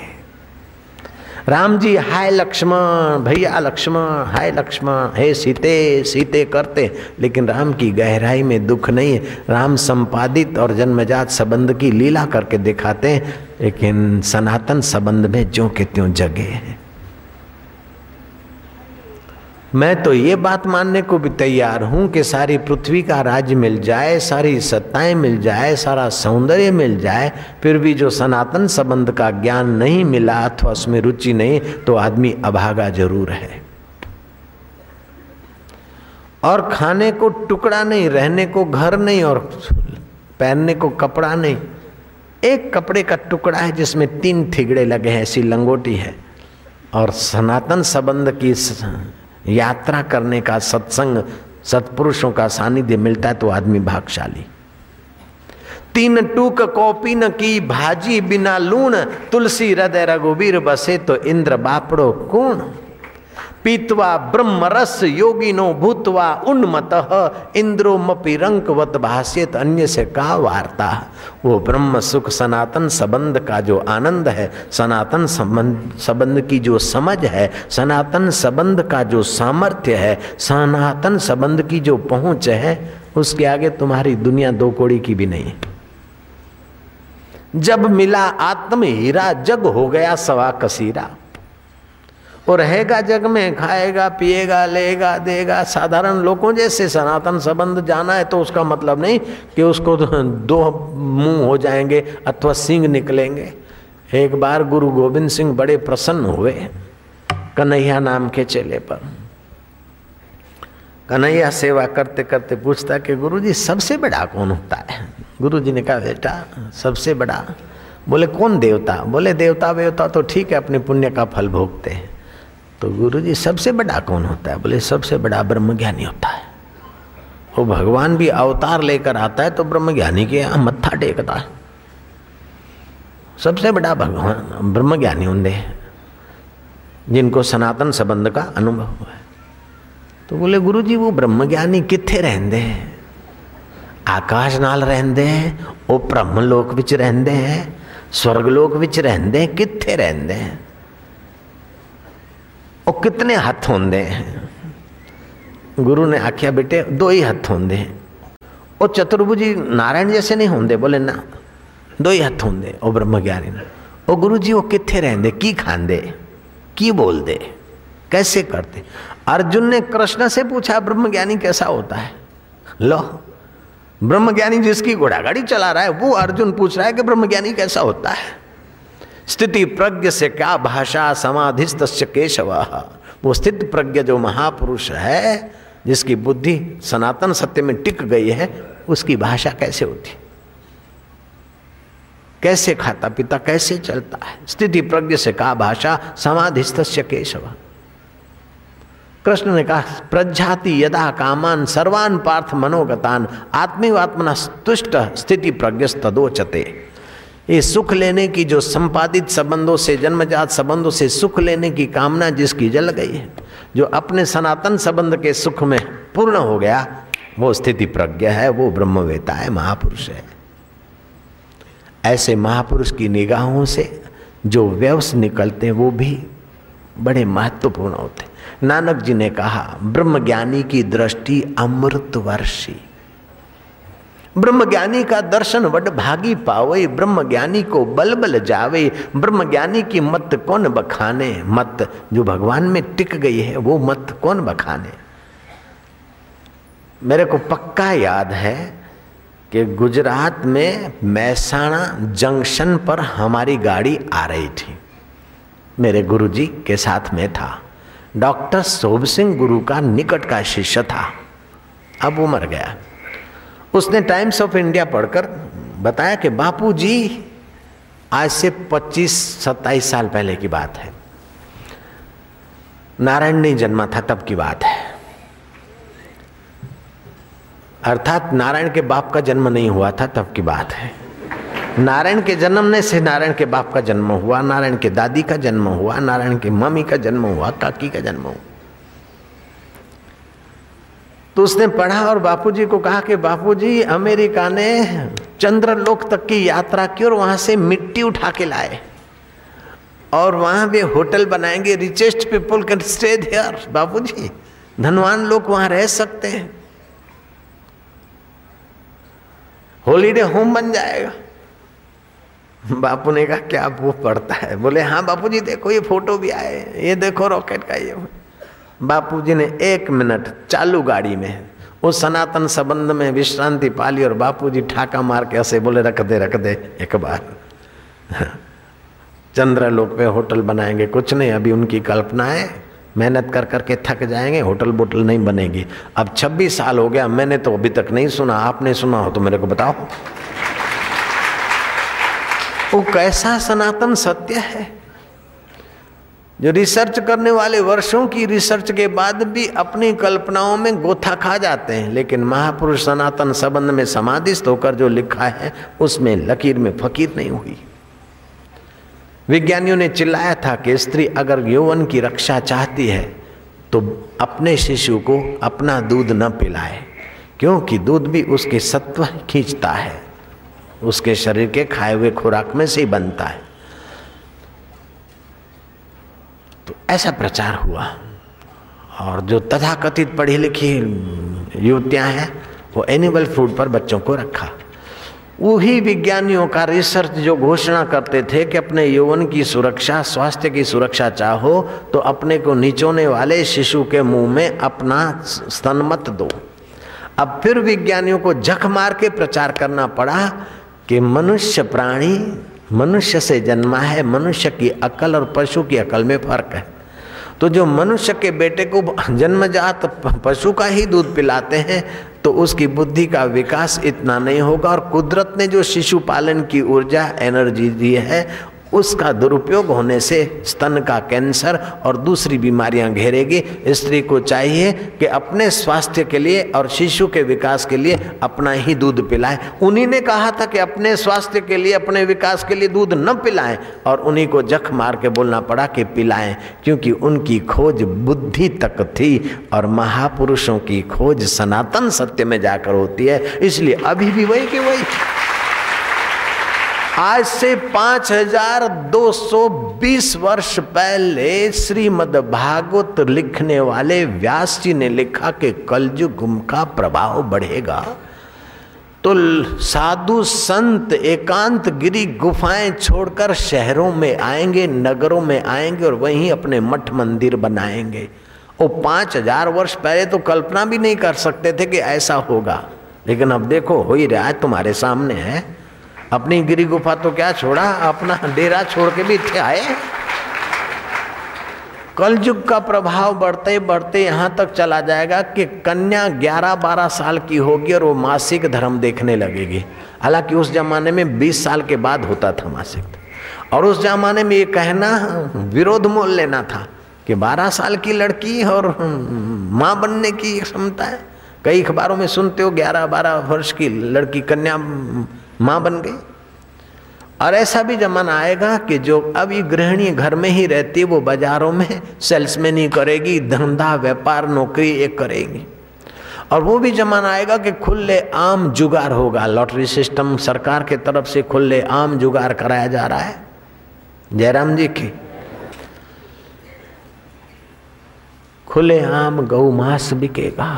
राम जी, हाय लक्ष्मण, भैया लक्ष्मण, हाय लक्ष्मण, हे सीते सीते करते, लेकिन राम की गहराई में दुख नहीं है राम संपादित और जन्मजात संबंध की लीला करके दिखाते हैं लेकिन सनातन संबंध में जो के त्यों जगे हैं। मैं तो ये बात मानने को भी तैयार हूँ कि सारी पृथ्वी का राज्य मिल जाए, सारी सत्ताएँ मिल जाए, सारा सौंदर्य मिल जाए, फिर भी जो सनातन संबंध का ज्ञान नहीं मिला अथवा उसमें रुचि नहीं तो आदमी अभागा ज़रूर है। और खाने को टुकड़ा नहीं, रहने को घर नहीं और पहनने को कपड़ा नहीं। एक कपड़े का टुकड़ा है जिसमें तीन थिगड़े लगे हैं, ऐसी लंगोटी है। और सनातन संबंध की यात्रा करने का सत्संग सत्पुरुषों का सानिध्य मिलता है तो आदमी भागशाली। तीन टूक कॉपी न की, भाजी बिना लूण, तुलसी, हृदय रघुबीर बसे तो इंद्र बापड़ो कौन? पीतवा ब्रह्म रस योगिनो भूतवा उन्मत। इंद्रो मपि रंकवत भाष्यत अन्य से का वार्ता? वो ब्रह्म, सुख, सनातन संबंध का जो आनंद है, सनातन संबंध संबंध की जो समझ है, सनातन संबंध का जो सामर्थ्य है, सनातन संबंध की जो पहुँच है, उसके आगे तुम्हारी दुनिया दो कोड़ी की भी नहीं। जब मिला आत्म हीरा जग हो गया सवा कसीरा। वो रहेगा जग में, खाएगा, पिएगा, लेगा, देगा। साधारण लोगों जैसे सनातन संबंध जाना है तो उसका मतलब नहीं कि उसको दो मुँह हो जाएँगे अथवा सिंह निकलेंगे। एक बार गुरु गोविंद सिंह बड़े प्रसन्न हुए, कन्हैया नाम के चेले पर। कन्हैया सेवा करते करते पूछता कि गुरु जी सबसे बड़ा कौन होता है? गुरु जी ने कहा, बेटा, सबसे बड़ा। बोले, कौन देवता? बोले देवता वेवता तो ठीक है, अपने पुण्य का फल भोगते हैं। तो गुरु जी सबसे बड़ा कौन होता है? बोले, सबसे बड़ा ब्रह्म ज्ञानी होता है। वो भगवान भी अवतार लेकर आता है तो ब्रह्म ज्ञानी के यहाँ मत्था टेकता है। सबसे बड़ा भगवान ब्रह्म ज्ञानी होंगे जिनको सनातन संबंध का अनुभव हुआ है। तो बोले गुरु जी वो ब्रह्म ज्ञानी कितने रहते हैं? आकाश नाल रहते हैं, वो ब्रह्म लोक रहते हैं, स्वर्गलोक रहते हैं कितने रहते हैं? कितने हथ होंगे हैं? गुरु ने आख्या, बेटे, दो ही हथ होंगे हैं। और चतुर्भुजी नारायण जैसे नहीं होंगे बोले, ना, दो ही हथ होंगे वो ब्रह्म ज्ञानी वो गुरु जी वो कितने रहेंगे की खाते की बोल दे कैसे करते? अर्जुन ने कृष्ण से पूछा, ब्रह्म ज्ञानी कैसा होता है? लो, ब्रह्म ज्ञानी जिसकी घोड़ागाड़ी चला रहा है, वो अर्जुन पूछ रहा है कि ब्रह्म ज्ञानी कैसा होता है? स्थिति प्रज्ञ से क्या भाषा समाधिस्त केशव? वो स्थित प्रज्ञ जो महापुरुष है, जिसकी बुद्धि सनातन सत्य में टिक गई है, उसकी भाषा कैसे होती? कैसे खाता पीता, कैसे चलता है? स्थिति प्रज्ञ से कहा भाषा समाधिस्त केशव? कृष्ण ने कहा, प्रज्ञाति यदा कामान सर्वान पार्थ मनोगतान आत्मीवात्मना तुष्ट स्थिति प्रज्ञ तदोचते ये सुख लेने की जो संपादित संबंधों से, जन्मजात संबंधों से सुख लेने की कामना जिसकी जल गई है, जो अपने सनातन संबंध के सुख में पूर्ण हो गया, वो स्थिति प्रज्ञा है, वो ब्रह्मवेता है, महापुरुष है। ऐसे महापुरुष की निगाहों से जो व्यवस निकलते हैं, वो भी बड़े महत्वपूर्ण होते नानक जी ने कहा, ब्रह्मज्ञानी की दृष्टि अमृत वर्षी ब्रह्म ज्ञानी का दर्शन वड भागी पावे ब्रह्म ज्ञानी को बल बल जावे ब्रह्म ज्ञानी की मत कौन बखाने? मत जो भगवान में टिक गई है, वो मत कौन बखाने? मेरे को पक्का याद है कि गुजरात में मैसाणा जंक्शन पर हमारी गाड़ी आ रही थी। मेरे गुरुजी के साथ में था। डॉक्टर शोभ सिंह गुरु का निकट का शिष्य था। अब वो मर गया। उसने टाइम्स ऑफ़ इंडिया पढ़कर बताया कि बापू जी आज से 25-27 साल पहले की बात है। नारायण नहीं जन्मा था, तब की बात है। अर्थात नारायण के बाप का जन्म नहीं हुआ था, तब की बात है। नारायण के जन्मने से नारायण के बाप का जन्म हुआ, नारायण के दादी का जन्म हुआ, नारायण के मम्मी का जन्म हुआ, काकी का जन्म हुआ। तो उसने पढ़ा और बापूजी को कहा कि बापूजी, अमेरिका ने चंद्रलोक तक की यात्रा की और वहाँ से मिट्टी उठा के लाए। और वहाँ भी होटल बनाएँगे richest people can stay there Bapuji. धनवान लोग वहाँ रह सकते हैं। हॉलीडे होम बन जाएगा। बापू ने कहा, क्या वो पढ़ता है? बोले हाँ बापूजी, देखो, ये फ़ोटो भी आए ये देखो रॉकेट का ये बापूजी ने एक मिनट चालू गाड़ी में उस सनातन संबंध में विश्रांति पाली और बापूजी ठाका मार के ऐसे बोले, रख दे रख दे, एक बार। चंद्रलोक पे होटल बनाएँगे, कुछ नहीं, अभी उनकी कल्पना है। मेहनत कर, करके थक जाएँगे, होटल बोटल नहीं बनेगी। अब 26 साल हो गया, मैंने तो अभी तक नहीं सुना, आपने सुना हो तो मेरे को बताओ। वो कैसा सनातन सत्य है? जो रिसर्च करने वाले वर्षों की रिसर्च के बाद भी अपनी कल्पनाओं में गोथा खा जाते हैं। लेकिन महापुरुष सनातन संबंध में समाधिस्थ होकर जो लिखा है, उसमें लकीर में फकीर नहीं हुई। विज्ञानियों ने चिल्लाया था कि स्त्री अगर यौवन की रक्षा चाहती है तो अपने शिशु को अपना दूध न पिलाए, क्योंकि दूध भी उसके सत्व खींचता है। उसके शरीर के खाए हुए खुराक में से ही बनता है तो ऐसा प्रचार हुआ। और जो तथाकथित पढ़ी लिखी युवतियाँ हैं, वो एनिमल फ़ूड पर बच्चों को रखा। वही विज्ञानियों का रिसर्च जो घोषणा करते थे कि अपने यौवन की सुरक्षा, स्वास्थ्य की सुरक्षा चाहो तो अपने को निचोने वाले शिशु के मुँह में अपना स्तन मत दो। अब फिर विज्ञानियों को जख मार के प्रचार करना पड़ा कि मनुष्य प्राणी मनुष्य से जन्मा है, मनुष्य की अकल और पशु की अकल में फ़र्क है। तो जो मनुष्य के बेटे को जन्मजात पशु का ही दूध पिलाते हैं तो उसकी बुद्धि का विकास इतना नहीं होगा। और कुदरत ने जो शिशु पालन की ऊर्जा एनर्जी दी है उसका दुरुपयोग होने से स्तन का कैंसर और दूसरी बीमारियाँ घेरेगी। स्त्री को चाहिए कि अपने स्वास्थ्य के लिए और शिशु के विकास के लिए अपना ही दूध पिलाए। उन्हीं ने कहा था कि अपने स्वास्थ्य के लिए, अपने विकास के लिए दूध न पिलाएँ और उन्हीं को जख मार के बोलना पड़ा कि पिलाएँ, क्योंकि उनकी खोज बुद्धि तक थी और महापुरुषों की खोज सनातन सत्य में जाकर होती है। इसलिए अभी भी वही कि वही। आज से पाँच हज़ार दो सौ बीस वर्ष पहले श्रीमद भागवत लिखने वाले व्यास जी ने लिखा कि कलयुग का प्रभाव बढ़ेगा। तो साधु संत एकांत गिरी गुफाएँ छोड़कर शहरों में आएँगे, नगरों में आएँगे और वहीं अपने मठ मंदिर बनाएँगे। वो पाँच हज़ार वर्ष पहले तो कल्पना भी नहीं कर सकते थे कि ऐसा होगा। लेकिन अब देखो हो ही रहा है तुम्हारे सामने है। अपनी गिरी गुफा तो क्या छोड़ा? अपना डेरा छोड़ के भी थे आए? कलयुग का प्रभाव बढ़ते बढ़ते यहाँ तक चला जाएगा कि कन्या 11-12 साल की होगी और वो मासिक धर्म देखने लगेगी। हालाँकि उस जमाने में 20 साल के बाद होता था मासिक और उस जमाने में ये कहना विरोध मोल लेना था कि 12 साल की लड़की और माँ बनने की क्षमता है। कई अखबारों में सुनते हो 11-12 वर्ष की लड़की कन्या माँ बन गई। और ऐसा भी जमाना आएगा कि जो अभी गृहिणी घर में ही रहती है, वो बाजारों में सेल्समैन करेगी, धंधा, व्यापार, नौकरी एक करेगी। और वो भी जमाना आएगा कि खुले आम जुगाड़ होगा, लॉटरी सिस्टम सरकार के तरफ़ से खुले आम जुगाड़ कराया जा रहा है। जयराम जी की, खुले आम गौ मास बिकेगा।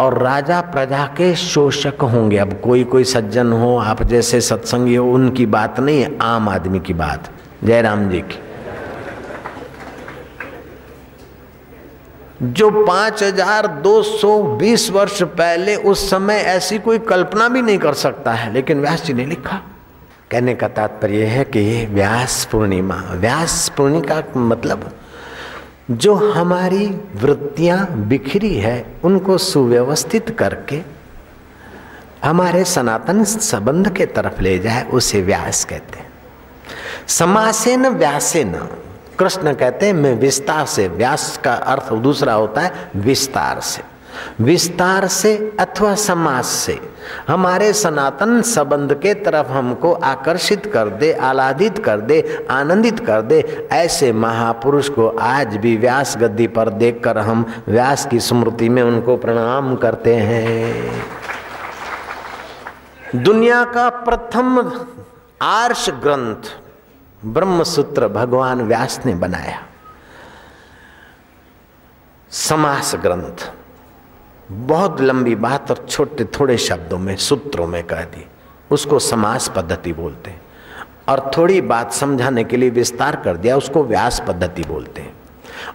और राजा प्रजा के शोषक होंगे। अब कोई कोई सज्जन हो, आप जैसे सत्संगी हो, उनकी बात नहीं है आम आदमी की बात। जयराम जी की। जो पाँच हज़ार दो सौ बीस वर्ष पहले, उस समय ऐसी कोई कल्पना भी नहीं कर सकता है, लेकिन व्यास जी ने लिखा। कहने का तात्पर्य है कि व्यास पूर्णिमा व्यास पूर्णिमा का मतलब जो हमारी वृत्तियाँ बिखरी है, उनको सुव्यवस्थित करके हमारे सनातन संबंध के तरफ़ ले जाए, उसे व्यास कहते हैं। समासेन व्यासेन, कृष्ण कहते हैं, मैं विस्तार से, व्यास का अर्थ दूसरा होता है, विस्तार से। विस्तार से अथवा समाज से। हमारे सनातन संबंध के तरफ़ हमको आकर्षित कर दे आलादित कर दे, आनंदित कर दे, ऐसे महापुरुष को आज भी व्यास गद्दी पर देखकर हम व्यास की स्मृति में उनको प्रणाम करते हैं। दुनिया का प्रथम आर्ष ग्रंथ ब्रह्म सूत्र भगवान व्यास ने बनाया। समास ग्रंथ। बहुत लंबी बात और छोटे थोड़े शब्दों में, सूत्रों में कह दी। उसको समास पद्धति बोलते हैं। और थोड़ी बात समझाने के लिए विस्तार कर दिया, उसको व्यास पद्धति बोलते हैं।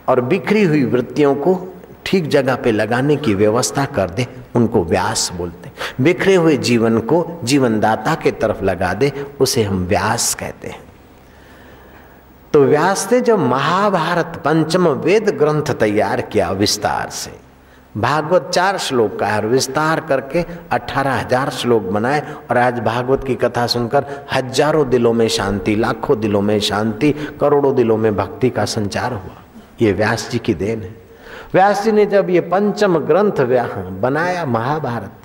और बिखरी हुई वृत्तियों को ठीक जगह पे लगाने की व्यवस्था कर दे, उनको व्यास बोलते हैं। बिखरे हुए जीवन को जीवनदाता के तरफ़ लगा दे, उसे हम व्यास कहते हैं। तो व्यास ने जब महाभारत पंचम वेद ग्रंथ तैयार किया विस्तार से भागवत चार श्लोक का है और विस्तार करके अठारह हज़ार श्लोक बनाए और आज भागवत की कथा सुनकर हज़ारों दिलों में शांति, लाखों दिलों में शांति, करोड़ों दिलों में भक्ति का संचार हुआ। ये व्यास जी की देन है। व्यास जी ने जब ये पंचम ग्रंथ बनाया महाभारत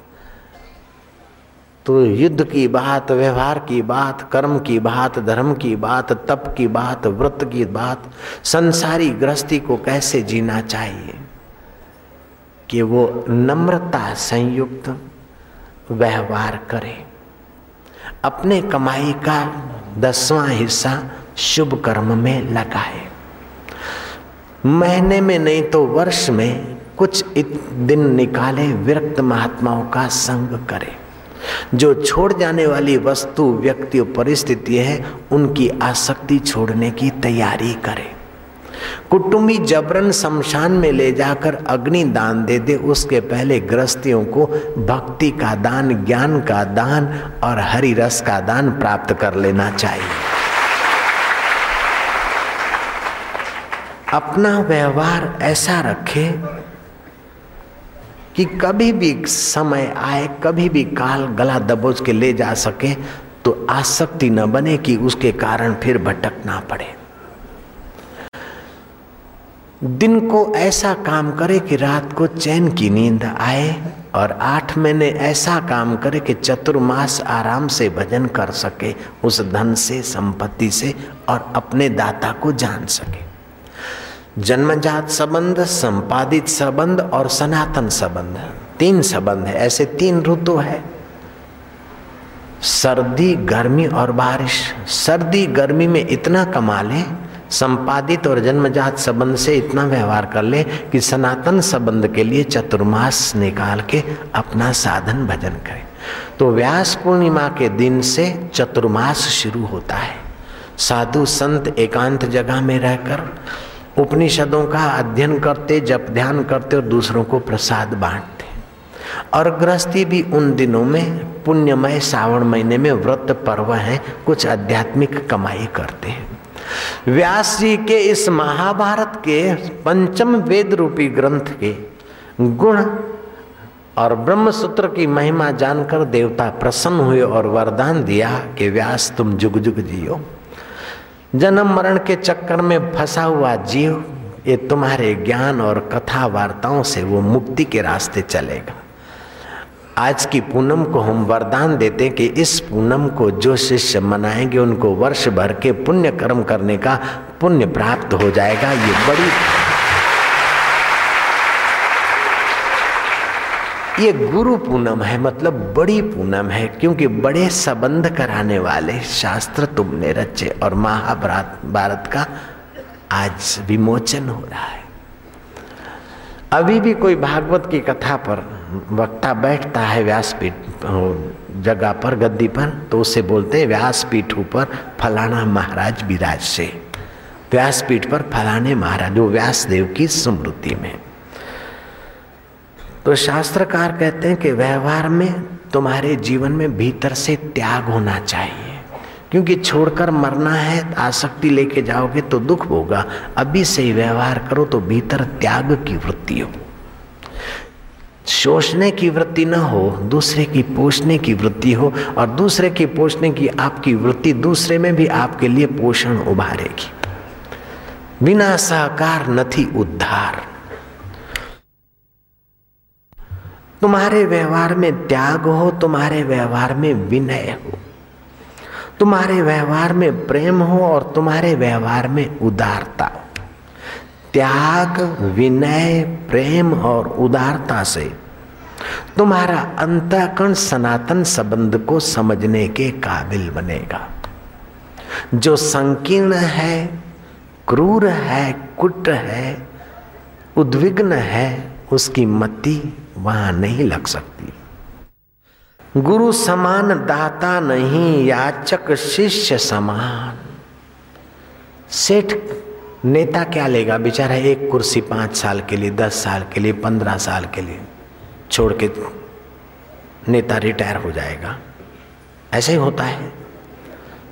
तो युद्ध की बात, व्यवहार की बात, कर्म की बात, धर्म की बात, तप की बात, व्रत की बात, संसारी गृहस्थी को कैसे जीना चाहिए? कि वो नम्रता संयुक्त व्यवहार करे। अपने कमाई का दसवां हिस्सा शुभ कर्म में लगाए। महीने में नहीं तो वर्ष में कुछ दिन निकाले विरक्त महात्माओं का संग करे। जो छोड़ जाने वाली वस्तु, व्यक्ति, परिस्थिति है, उनकी आसक्ति छोड़ने की तैयारी करे। कुटुंबी जबरन शमशान में ले जाकर अग्नि दान दे दे, उसके पहले गृहस्थियों को भक्ति का दान, ज्ञान का दान और हरि रस का दान प्राप्त कर लेना चाहिए। अपना व्यवहार ऐसा रखे कि कभी भी समय आए, कभी भी काल गला दबोच के ले जा सके तो आसक्ति न बने कि उसके कारण फिर भटकना पड़े। दिन को ऐसा काम करे कि रात को चैन की नींद आए और आठ महीने ऐसा काम करे कि चतुर्मास आराम से भजन कर सके, उस धन से, संपत्ति से और अपने दाता को जान सके। जन्मजात संबंध, संपादित संबंध और सनातन संबंध। तीन संबंध है, ऐसे तीन ऋतु है। सर्दी, गर्मी और बारिश। सर्दी, गर्मी में इतना कमा ले संपादित और जन्मजात संबंध से इतना व्यवहार कर ले कि सनातन संबंध के लिए चतुर्मास निकाल के अपना साधन भजन करे। तो व्यास पूर्णिमा के दिन से चतुर्मास शुरू होता है। साधु संत एकांत जगह में रहकर उपनिषदों का अध्ययन करते, जप ध्यान करते और दूसरों को प्रसाद बांटते। और गृहस्थी भी उन दिनों में पुण्यमय श्रावण महीने में व्रत पर्व है, कुछ आध्यात्मिक कमाई करते हैं। व्यास जी के इस महाभारत के पंचम वेद रूपी ग्रंथ के गुण और ब्रह्म सूत्र की महिमा जानकर देवता प्रसन्न हुए और वरदान दिया कि व्यास, तुम जुग जुग जियो। जन्म मरण के चक्कर में फंसा हुआ जीव, ये तुम्हारे ज्ञान और कथा वार्ताओं से वो मुक्ति के रास्ते चलेगा। आज की पूनम को हम वरदान देते हैं कि इस पूनम को जो शिष्य मनाएँगे, उनको वर्ष भर के पुण्य कर्म करने का पुण्य प्राप्त हो जाएगा। ये बड़ी ये गुरु पूनम है मतलब बड़ी पूनम है, क्योंकि बड़े संबंध कराने वाले शास्त्र तुमने रचे और महाभारत, भारत का आज विमोचन हो रहा है। अभी भी कोई भागवत की कथा पर वक्ता बैठता है व्यासपीठ जगह पर, गद्दी पर तो उसे बोलते हैं, व्यासपीठ ऊपर फलाना महाराज विराज से। व्यासपीठ पर फलाने महाराज, वो व्यासदेव की स्मृति में। तो शास्त्रकार कहते हैं कि व्यवहार में तुम्हारे जीवन में भीतर से त्याग होना चाहिए। क्योंकि छोड़कर मरना है, आसक्ति लेके जाओगे तो दुख होगा। अभी से ही व्यवहार करो तो भीतर त्याग की वृत्ति हो शोषने की वृत्ति न हो, दूसरे की पोषने की वृत्ति हो, और दूसरे की पोषने की आपकी वृत्ति दूसरे में भी आपके लिए पोषण उभारेगी। बिना सहकार नथी उद्धार। तुम्हारे व्यवहार में त्याग हो, तुम्हारे व्यवहार में विनय हो। तुम्हारे व्यवहार में प्रेम हो और तुम्हारे व्यवहार में उदारता त्याग, विनय, प्रेम और उदारता से तुम्हारा अंतःकरण सनातन संबंध को समझने के काबिल बनेगा। जो संकीर्ण है, क्रूर है, कुट है, उद्विग्न है, उसकी मति वहाँ नहीं लग सकती। गुरु समान दाता नहीं, याचक शिष्य समान। सेठ नेता क्या लेगा? बेचारा एक कुर्सी पाँच साल के लिए, दस साल के लिए, पंद्रह साल के लिए छोड़ के तो नेता रिटायर हो जाएगा। ऐसे ही होता है।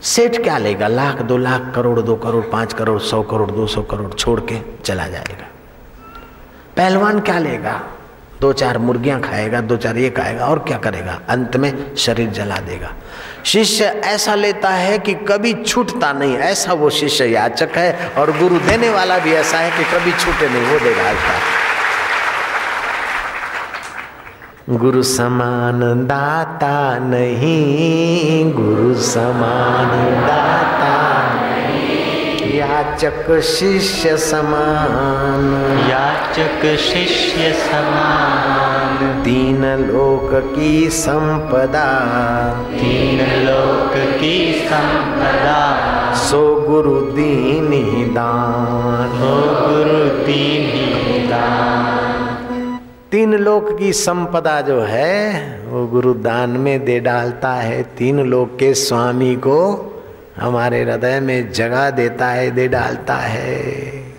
सेठ क्या लेगा? लाख, दो लाख, करोड़, दो करोड़, पाँच करोड़, सौ करोड़, दो सौ करोड़ छोड़ के चला जाएगा। पहलवान क्या लेगा? दो चार मुर्गियाँ खाएगा, दो चार ये खाएगा और क्या करेगा? अंत में शरीर जला देगा। शिष्य ऐसा लेता है कि कभी छूटता नहीं। ऐसा वो शिष्य याचक है और गुरु देने वाला भी ऐसा है कि कभी छूटे नहीं, वो देगा गुरु समान दाता नहीं, गुरु समान दाता याचक शिष्य समान। याचक शिष्य समान। तीन लोक की संपदा। तीन लोक की संपदा। सो गुरु दीनी दान। हो गुरु दीनी दान। तीन लोक की संपदा जो है वो गुरु दान में दे डालता है। तीन लोक के स्वामी को हमारे हृदय में जगह देता है, दे डालता है।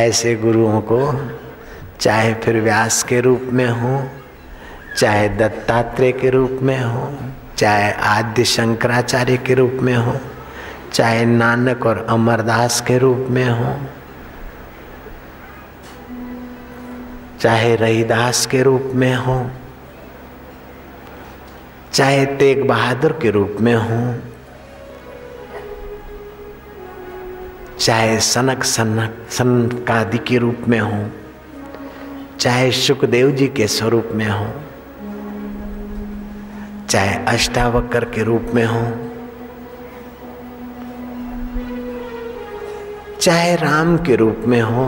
ऐसे गुरुओं को, चाहे फिर व्यास के रूप में हो, चाहे दत्तात्रेय के रूप में हो, चाहे आद्य शंकराचार्य के रूप में हो, चाहे नानक और अमरदास के रूप में हो, चाहे रहीदास के रूप में हो, चाहे तेग बहादुर के रूप में हो चाहे सनक सनक, सनकादि के रूप में हो, चाहे सुखदेव जी के स्वरूप में हो, चाहे अष्टावक्र के रूप में हो, चाहे राम के रूप में हो,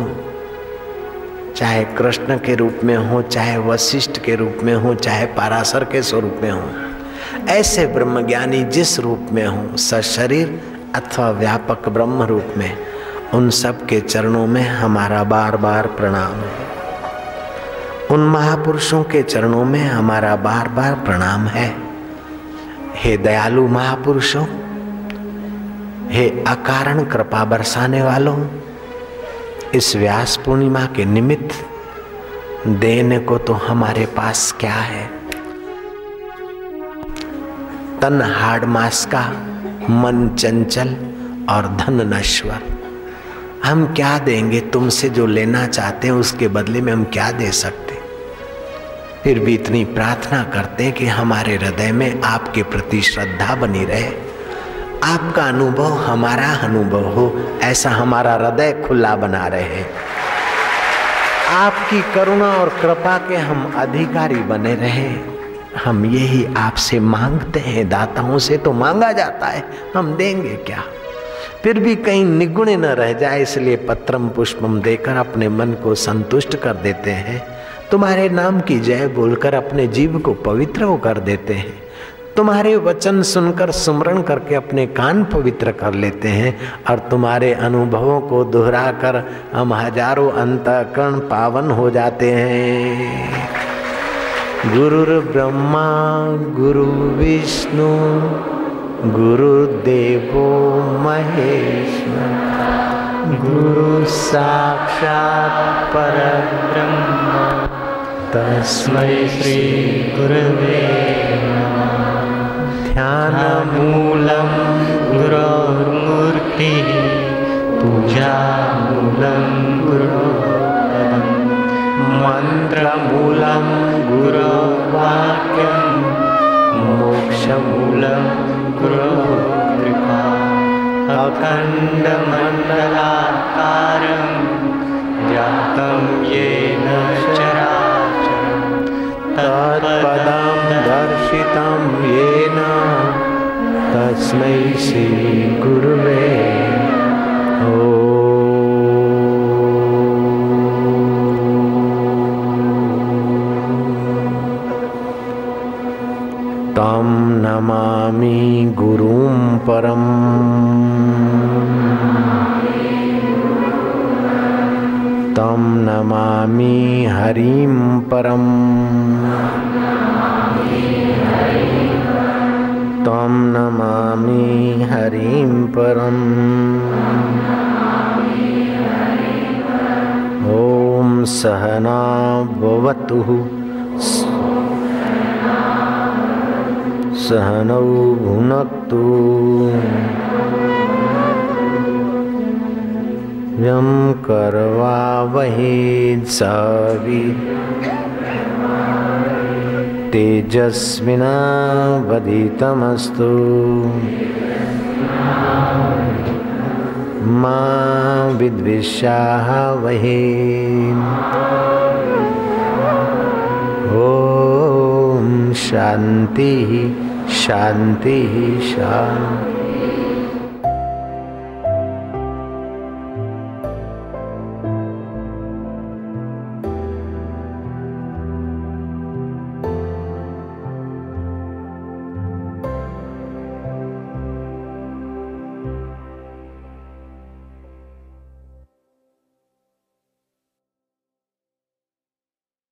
चाहे कृष्ण के रूप में हो, चाहे वशिष्ठ के रूप में हो, चाहे पाराशर के स्वरूप में हो, ऐसे ब्रह्मज्ञानी जिस रूप में हो, सशरीर अथवा व्यापक ब्रह्म रूप में उन सब के चरणों में हमारा बार बार प्रणाम। है उन महापुरुषों के चरणों में हमारा बार बार प्रणाम है। हे दयालु महापुरुषों, हे अकारण कृपा बरसाने वालों, इस व्यास पूर्णिमा के निमित्त देने को तो हमारे पास क्या है? तन हाड़ मास का मन चंचल और धन नश्वर। हम क्या देंगे तुमसे जो लेना चाहते हैं, उसके बदले में हम क्या दे सकते? फिर भी इतनी प्रार्थना करते हैं कि हमारे हृदय में आपके प्रति श्रद्धा बनी रहे। आपका अनुभव हमारा अनुभव हो, ऐसा हमारा हृदय खुला बना रहे। आपकी करुणा और कृपा के हम अधिकारी बने रहे। हम यही आपसे मांगते हैं, दाताओं से तो मांगा जाता है, हम देंगे क्या? फिर भी कहीं निगुण न रह जाए, इसलिए पत्रम पुष्पम देकर अपने मन को संतुष्ट कर देते हैं। तुम्हारे नाम की जय बोलकर अपने जीव को पवित्र कर देते हैं। तुम्हारे वचन सुनकर सुमरण करके अपने कान पवित्र कर लेते हैं और तुम्हारे अनुभवों को दोहरा कर हम हज़ारों अंतकरण पावन हो जाते हैं। गुरुर ब्रह्मा गुरु विष्णु गुरुदेवो महेश्वर गुरु साक्षात् पर ब्रह्म तस्मै श्री गुरवे ध्यानमूलं गुरोर्मूर्तिः पूजामूलं गुरोपदं मन्त्रमूलं गुरोवाक्यं मोक्षमूलं गुरोकृपा अखण्डमण्डलाकारं व्याप्तं येन चराचरं तत्पदं दर्शितं येन तस्मै श्रीगुरुवे भवतु सहनौ भुनक्तु। यं कर्वावहे सवि तेजस्विनावधितमस्तु मा विद्विषाः वहे। शांति शांति शान्ति